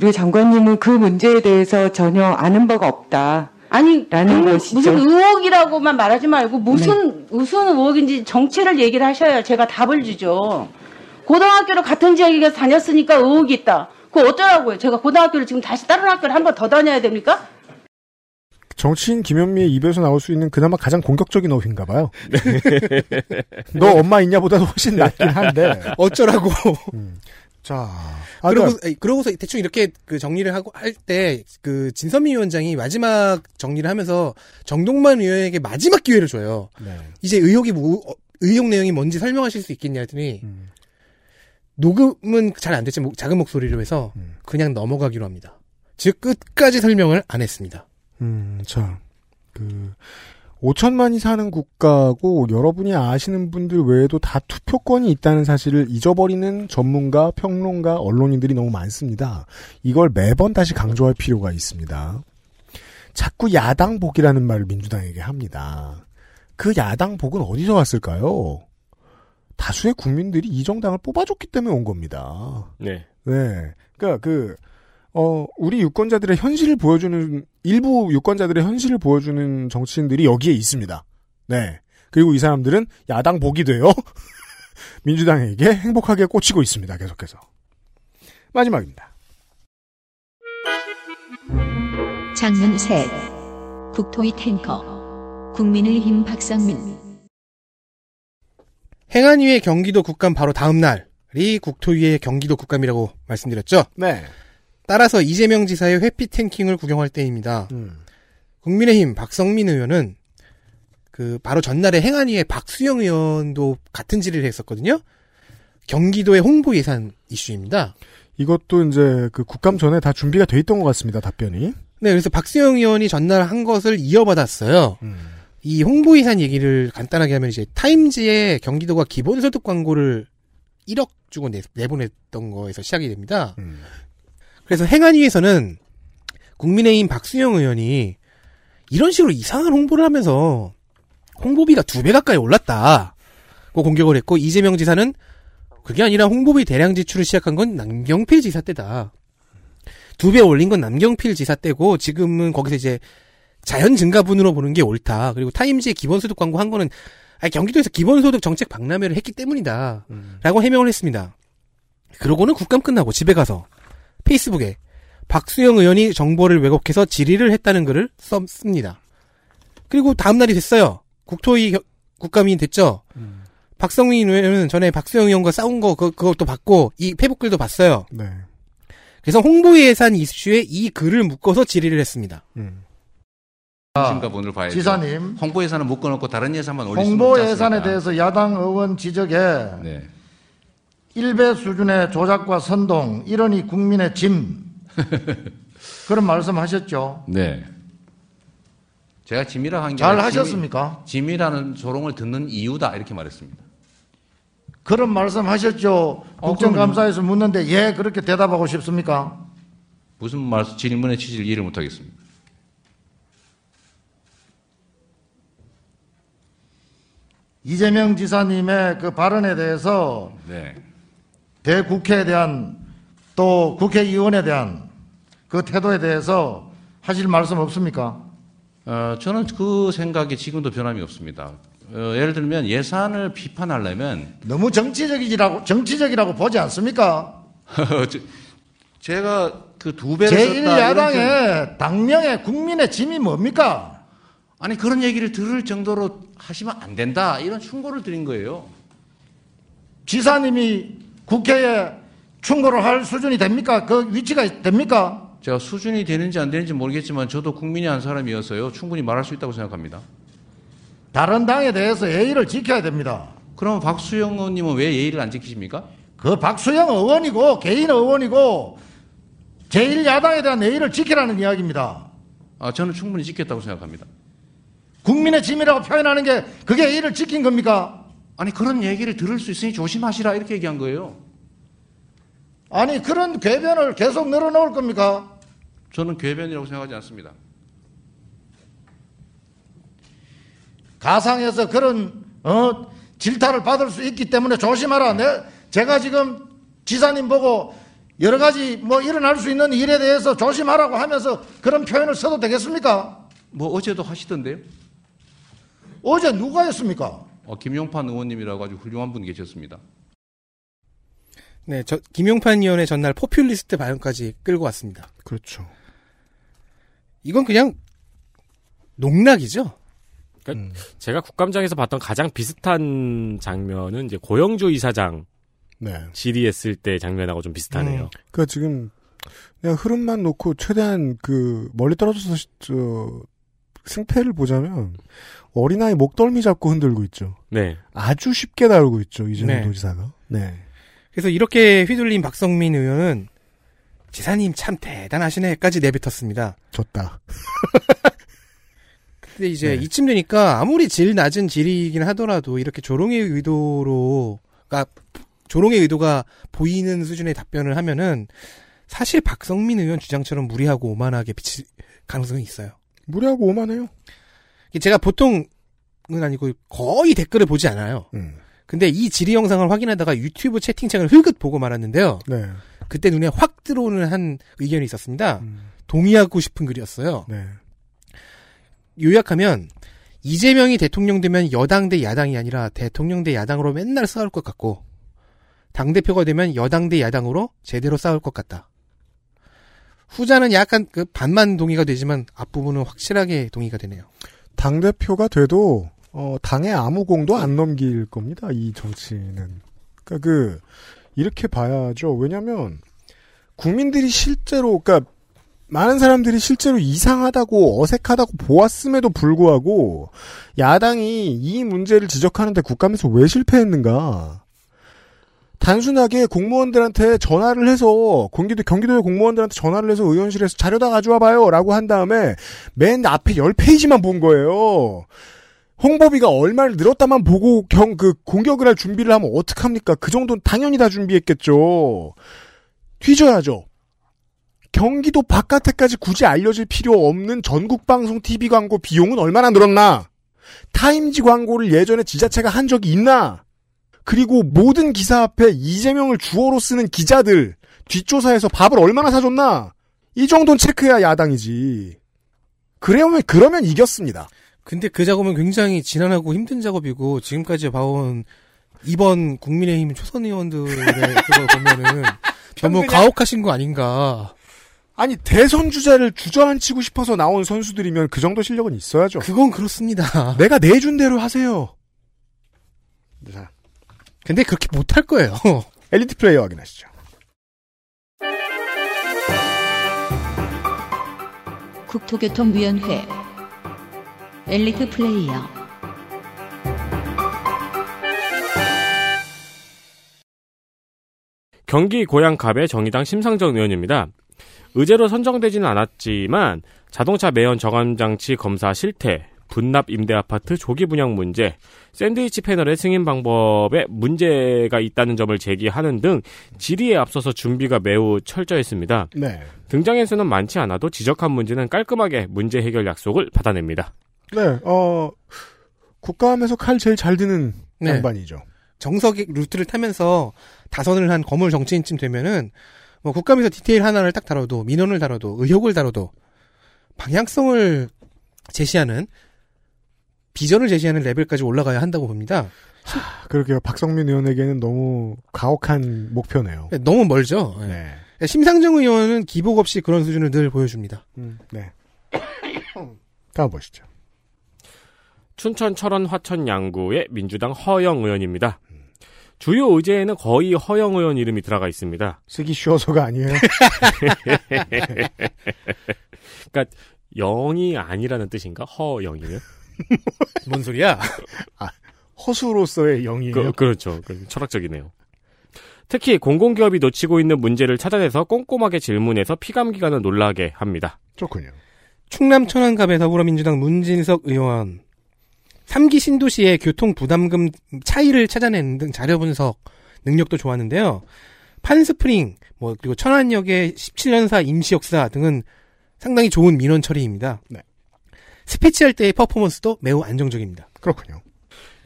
P: 그리고 장관님은 그 문제에 대해서 전혀 아는 바가 없다.
H: 아니
P: 라는
H: 그
P: 것이죠.
H: 무슨 의혹이라고만 말하지 말고 무슨 무슨 의혹인지 정체를 얘기를 하셔야 제가 답을 주죠. 고등학교를 같은 지역에 다녔으니까 의혹이 있다. 그거 어쩌라고요? 제가 고등학교를 지금 다시 다른 학교를 한 번 더 다녀야 됩니까?
D: 정치인 김현미의 입에서 나올 수 있는 그나마 가장 공격적인 어휘인가 봐요. 너 엄마 있냐보다도 훨씬 낫긴 한데.
C: 어쩌라고.
D: 자.
C: 그러고
D: 그러니까-
C: 그러고서 대충 이렇게 그 정리를 하고 할 때 그 진선미 위원장이 마지막 정리를 하면서 정동만 의원에게 마지막 기회를 줘요.
D: 네.
C: 이제 의혹이 뭐 어, 의혹 내용이 뭔지 설명하실 수 있겠냐 했더니
D: 음.
C: 녹음은 잘 안 됐지 목- 작은 목소리로 해서
D: 음.
C: 그냥 넘어가기로 합니다. 즉 끝까지 설명을 안 했습니다.
D: 음, 자, 그, 5천만이 사는 국가고 여러분이 아시는 분들 외에도 다 투표권이 있다는 사실을 잊어버리는 전문가, 평론가, 언론인들이 너무 많습니다. 이걸 매번 다시 강조할 필요가 있습니다. 자꾸 야당복이라는 말을 민주당에게 합니다. 그 야당복은 어디서 왔을까요? 다수의 국민들이 이 정당을 뽑아줬기 때문에 온 겁니다.
B: 네.
D: 네. 그러니까 그 어, 우리 유권자들의 현실을 보여주는, 일부 유권자들의 현실을 보여주는 정치인들이 여기에 있습니다. 네. 그리고 이 사람들은 야당 복이 돼요. 민주당에게 행복하게 꽂히고 있습니다. 계속해서. 마지막입니다.
A: 장문 셋. 국토위 탱커. 국민의힘 박상민.
C: 행안위의 경기도 국감 바로 다음 날이 국토위의 경기도 국감이라고 말씀드렸죠.
D: 네.
C: 따라서 이재명 지사의 회피 탱킹을 구경할 때입니다.
D: 음.
C: 국민의힘 박성민 의원은 그 바로 전날에 행안위의 박수영 의원도 같은 질의를 했었거든요. 경기도의 홍보 예산 이슈입니다.
D: 이것도 이제 그 국감 전에 다 준비가 돼 있던 것 같습니다. 답변이.
C: 네, 그래서 박수영 의원이 전날 한 것을 이어받았어요.
D: 음.
C: 이 홍보 예산 얘기를 간단하게 하면 이제 타임즈에 경기도가 기본소득 광고를 1억 주고 내, 내보냈던 거에서 시작이 됩니다.
D: 음.
C: 그래서 행안위에서는 국민의힘 박수영 의원이 이런 식으로 이상한 홍보를 하면서 홍보비가 두 배 가까이 올랐다. 고 공격을 했고 이재명 지사는 그게 아니라 홍보비 대량 지출을 시작한 건 남경필 지사 때다. 두 배 올린 건 남경필 지사 때고 지금은 거기서 이제 자연 증가분으로 보는 게 옳다. 그리고 타임즈의 기본소득 광고 한 거는 아니, 경기도에서 기본소득 정책 박람회를 했기 때문이다. 라고 해명을 했습니다. 그러고는 국감 끝나고 집에 가서 페이스북에 박수영 의원이 정보를 왜곡해서 질의를 했다는 글을 썼습니다. 그리고 다음 날이 됐어요. 국토위 겨- 국감이 됐죠. 박성민 의원은 전에 박수영 의원과 싸운 거 그, 그것도 봤고 이 페북글도 봤어요.
D: 네.
C: 그래서 홍보 예산 이슈에 이 글을 묶어서 질의를 했습니다.
Q: 신가분을 봐야죠.
R: 지사님.
Q: 홍보 예산은 묶어놓고 다른 예산만 수는
R: 홍보 예산에? 대해서 야당 의원 지적에
Q: 네.
R: 일배 수준의 조작과 선동 이러니 국민의 짐 그런 말씀하셨죠.
Q: 네. 제가 짐이라 한 게
R: 잘
Q: 아니라
R: 하셨습니까?
Q: 짐이, 짐이 라는 조롱을 듣는 이유다 이렇게 말했습니다.
R: 그런 말씀 하셨죠?
Q: 어,
R: 국정감사에서 묻는데 예 그렇게 대답하고 싶습니까?
Q: 무슨 말씀 질문의 취지를 이해를 못하겠습니다.
R: 이재명 지사님의 그 발언에 대해서
Q: 네.
R: 대국회에 대한 또 국회의원에 대한 그 태도에 대해서 하실 말씀 없습니까?
Q: 어, 저는 그 생각이 지금도 변함이 없습니다. 어, 예를 들면 예산을 비판하려면
R: 너무 정치적이라고 정치적이라고 보지 않습니까?
Q: 저- 제가 그 두 배를 썼다 이런
R: 제1야당의 당명의 국민의 짐이 뭡니까?
Q: 아니 그런 얘기를 들을 정도로 하시면 안 된다 이런 충고를 드린 거예요.
R: 지사님이 국회에 충고를 할 수준이 됩니까? 그 위치가 됩니까?
Q: 제가 수준이 되는지 안 되는지 모르겠지만 저도 국민이 한 사람이어서요 충분히 말할 수 있다고 생각합니다.
R: 다른 당에 대해서 예의를 지켜야 됩니다.
Q: 그럼 박수영 의원님은 왜 예의를 안 지키십니까?
R: 그 박수영 의원이고 개인 의원이고 제1야당에 대한 예의를 지키라는 이야기입니다.
Q: 아, 저는 충분히 지켰다고 생각합니다.
R: 국민의 짐이라고 표현하는 게 그게 예의를 지킨 겁니까?
Q: 아니 그런 얘기를 들을 수 있으니 조심하시라 이렇게 얘기한 거예요.
R: 아니 그런 궤변을 계속 늘어놓을 겁니까?
Q: 저는 궤변이라고 생각하지 않습니다.
R: 가상에서 그런 어, 질타를 받을 수 있기 때문에 조심하라. 내, 제가 지금 지사님 보고 여러 가지 뭐 일어날 수 있는 일에 대해서 조심하라고 하면서 그런 표현을 써도 되겠습니까?
Q: 뭐 어제도 하시던데요?
R: 어제 누가 했습니까?
Q: 어, 김용판 의원님이라고 아주 훌륭한 분 계셨습니다.
C: 네, 저 김용판 의원의 전날 포퓰리스트 발언까지 끌고 왔습니다.
D: 그렇죠.
C: 이건 그냥 농락이죠.
B: 그러니까 제가 국감장에서 봤던 가장 비슷한 장면은 이제 고영조 이사장
D: 네.
B: 질의했을 때 장면하고 좀 비슷하네요.
D: 그러니까 지금 그냥 흐름만 놓고 최대한 그 멀리 떨어져서 시- 저 승패를 보자면 어린아이 목덜미 잡고 흔들고 있죠.
B: 네.
D: 아주 쉽게 다루고 있죠 이재명
C: 네.
D: 도지사가. 네.
C: 그래서 이렇게 휘둘린 박성민 의원은 지사님 참 대단하시네까지 내뱉었습니다.
D: 졌다.
C: 근데 이제
D: 네.
C: 이쯤 되니까 아무리 질 낮은 질이긴 하더라도 이렇게 조롱의 의도로, 그러니까 조롱의 의도가 보이는 수준의 답변을 하면은 사실 박성민 의원 주장처럼 무리하고 오만하게 비칠 가능성이 있어요.
D: 무리하고 오만해요.
C: 제가 보통은 아니고 거의 댓글을 보지 않아요.
D: 음.
C: 근데 이 질의 영상을 확인하다가 유튜브 채팅창을 흘끗 보고 말았는데요.
D: 네.
C: 그때 눈에 확 들어오는 한 의견이 있었습니다.
D: 음.
C: 동의하고 싶은 글이었어요.
D: 네.
C: 요약하면 이재명이 대통령 되면 여당 대 야당이 아니라 대통령 대 야당으로 맨날 싸울 것 같고 당 대표가 되면 여당 대 야당으로 제대로 싸울 것 같다. 후자는 약간 그 반만 동의가 되지만 앞부분은 확실하게 동의가 되네요.
D: 당 대표가 돼도 어, 당의 아무 공도 안 넘길 겁니다. 이 정치는. 그러니까 그 이렇게 봐야죠. 왜냐하면 국민들이 실제로 그러니까 많은 사람들이 실제로 이상하다고 어색하다고 보았음에도 불구하고 야당이 이 문제를 지적하는데 국감에서 왜 실패했는가? 단순하게 공무원들한테 전화를 해서 경기도 경기도의 공무원들한테 전화를 해서 의원실에서 자료 다 가져와봐요라고 한 다음에 맨 앞에 10페이지만 본 거예요. 홍보비가 얼마를 늘었다만 보고 경 그 공격을 할 준비를 하면 어떡합니까? 그 정도는 당연히 다 준비했겠죠. 뒤져야죠. 경기도 바깥에까지 굳이 알려질 필요 없는 전국 방송 TV 광고 비용은 얼마나 늘었나? 타임지 광고를 예전에 지자체가 한 적이 있나? 그리고 모든 기사 앞에 이재명을 주어로 쓰는 기자들 뒷조사에서 밥을 얼마나 사줬나? 이 정도는 체크해야 야당이지. 그러면 그러면 이겼습니다.
C: 근데 그 작업은 굉장히 지난하고 힘든 작업이고 지금까지 봐온 이번 국민의힘 초선 의원들의 그걸 보면은 너무 가혹하신 거 아닌가.
D: 아니 대선 주자를 주저앉히고 싶어서 나온 선수들이면 그 정도 실력은 있어야죠.
C: 그건 그렇습니다.
D: 내가 내준 대로 하세요. 자,
C: 근데 그렇게 못할 거예요.
D: 엘리트 플레이어 확인하시죠.
A: 국토교통위원회 엘리트 플레이어
B: 경기 고양갑의 정의당 심상정 의원입니다. 의제로 선정되지는 않았지만 자동차 매연 저감 장치 검사 실태, 분납 임대 아파트 조기 분양 문제, 샌드위치 패널의 승인 방법에 문제가 있다는 점을 제기하는 등 질의에 앞서서 준비가 매우 철저했습니다.
D: 네.
B: 등장 횟수는 많지 않아도 지적한 문제는 깔끔하게 문제 해결 약속을 받아냅니다.
D: 네, 어, 국감에서 칼 제일 잘 드는
C: 네.
D: 양반이죠.
C: 정석의 루트를 타면서 다선을 한 거물 정치인쯤 되면은 뭐 국감에서 디테일 하나를 딱 다뤄도 민원을 다뤄도 의혹을 다뤄도 방향성을 제시하는 비전을 제시하는 레벨까지 올라가야 한다고 봅니다.
D: 그러게요. 박성민 의원에게는 너무 가혹한 목표네요.
C: 네, 너무 멀죠. 네. 심상정 의원은 기복 없이 그런 수준을 늘 보여줍니다.
D: 네. 다음 보시죠.
B: 춘천 철원 화천 양구의 민주당 허영 의원입니다. 주요 의제에는 거의 허영 의원 이름이 들어가 있습니다.
D: 쓰기 쉬워서가 아니에요.
B: 그러니까 영이 아니라는 뜻인가? 허영이면?
C: 뭔 소리야?
D: 아, 허수로서의 영이에요.
B: 그, 그렇죠. 그 철학적이네요. 특히 공공기업이 놓치고 있는 문제를 찾아내서 꼼꼼하게 질문해서 피감기관을 놀라게 합니다.
D: 좋군요.
C: 충남 천안갑의 더불어민주당 문진석 의원 3기 신도시의 교통 부담금 차이를 찾아내는 등 자료 분석 능력도 좋았는데요. 판스프링 뭐 그리고 천안역의 17년사 임시 역사 등은 상당히 좋은 민원 처리입니다.
D: 네.
C: 스피치할 때의 퍼포먼스도 매우 안정적입니다.
D: 그렇군요.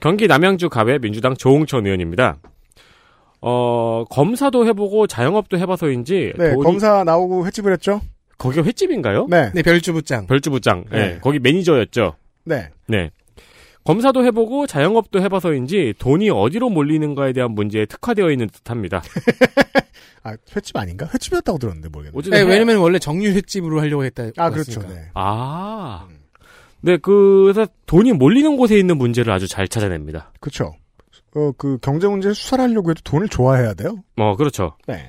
B: 경기 남양주 갑의 민주당 조홍천 의원입니다. 어, 검사도 해보고 자영업도 해봐서인지
D: 네,
B: 돈이-
D: 검사 나오고 횟집을 했죠?
B: 거기가 횟집인가요?
D: 네.
C: 네, 별주부장.
B: 별주부장. 네.
D: 네.
B: 거기 매니저였죠.
D: 네.
B: 네. 검사도 해보고 자영업도 해봐서인지 돈이 어디로 몰리는가에 대한 문제에 특화되어 있는 듯합니다.
D: 아, 횟집 아닌가? 횟집이었다고 들었는데 모르겠네.
B: 어쨌든
C: 네,
B: 해-
C: 왜냐면 원래 정유 횟집으로 하려고 했다.
D: 아, 그렇죠.
C: 그렇습니까?
D: 네.
B: 아. 네, 그래서 돈이 몰리는 곳에 있는 문제를 아주 잘 찾아냅니다.
D: 그렇죠. 어, 그 경제 문제 수사를 하려고 해도 돈을 좋아해야 돼요.
B: 어, 그렇죠.
D: 네.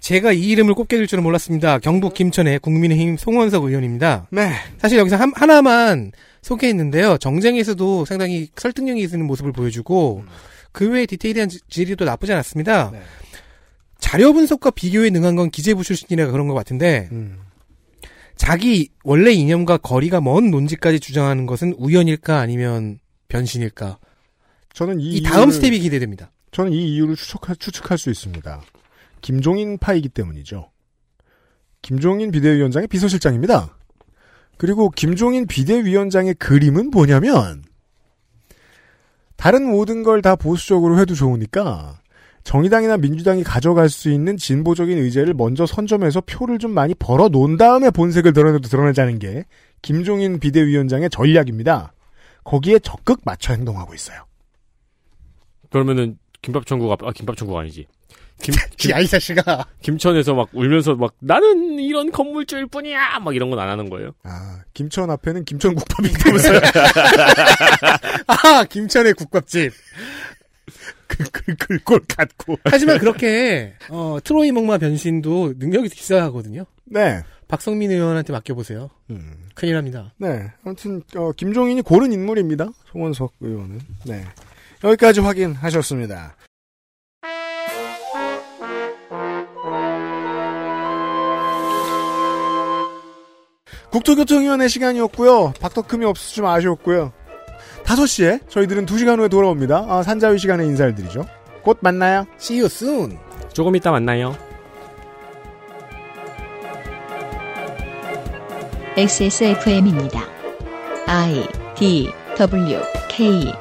C: 제가 이 이름을 꼽게 될 줄은 몰랐습니다. 경북 김천의 국민의힘 송원석 의원입니다.
D: 네.
C: 사실 여기서 한- 하나만 소개했는데요. 정쟁에서도 상당히 설득력이 있는 모습을 보여주고 그 외에 디테일한 지- 질의도 나쁘지 않았습니다.
D: 네.
C: 자료 분석과 비교에 능한 건 기재부 출신이라 그런 것 같은데
D: 음.
C: 자기 원래 이념과 거리가 먼 논지까지 주장하는 것은 우연일까 아니면 변신일까?
D: 저는 이,
C: 이 다음
D: 이유를-
C: 스텝이 기대됩니다.
D: 저는 이 이유를 추측할, 추측할 수 있습니다. 김종인 파이기 때문이죠. 김종인 비대위원장의 비서실장입니다. 그리고 김종인 비대위원장의 그림은 뭐냐면 다른 모든 걸 다 보수적으로 해도 좋으니까 정의당이나 민주당이 가져갈 수 있는 진보적인 의제를 먼저 선점해서 표를 좀 많이 벌어 놓은 다음에 본색을 드러내도 드러내자는 게 김종인 비대위원장의 전략입니다. 거기에 적극 맞춰 행동하고 있어요.
B: 그러면은 김밥천국 앞, 아, 김밥천국 아니지. 김, 김,
C: 야, 이 자식아.
B: 김천에서 막 울면서 막 나는 이런 건물주일 뿐이야! 막 이런 건 안 하는 거예요.
D: 아, 김천 앞에는 김천 국밥이 있다면서요.
C: 아, 김천의 국밥집.
D: 글꼴 갖고.
C: 하지만 그렇게 어, 트로이 목마 변신도 능력이 있어야 하거든요.
D: 네.
C: 박성민 의원한테 맡겨보세요.
D: 음.
C: 큰일 납니다.
D: 네. 아무튼, 어, 김종인이 고른 인물입니다. 송원석 의원은. 네. 여기까지 확인하셨습니다. 국토교통위원회 시간이었고요. 박덕금이 없어서 좀 아쉬웠고요. 5시에 저희들은 2시간 후에 돌아옵니다. 아, 산자위 시간에 인사를 드리죠. 곧 만나요.
C: See you soon.
B: 조금 이따 만나요.
A: XSFM입니다. I D W K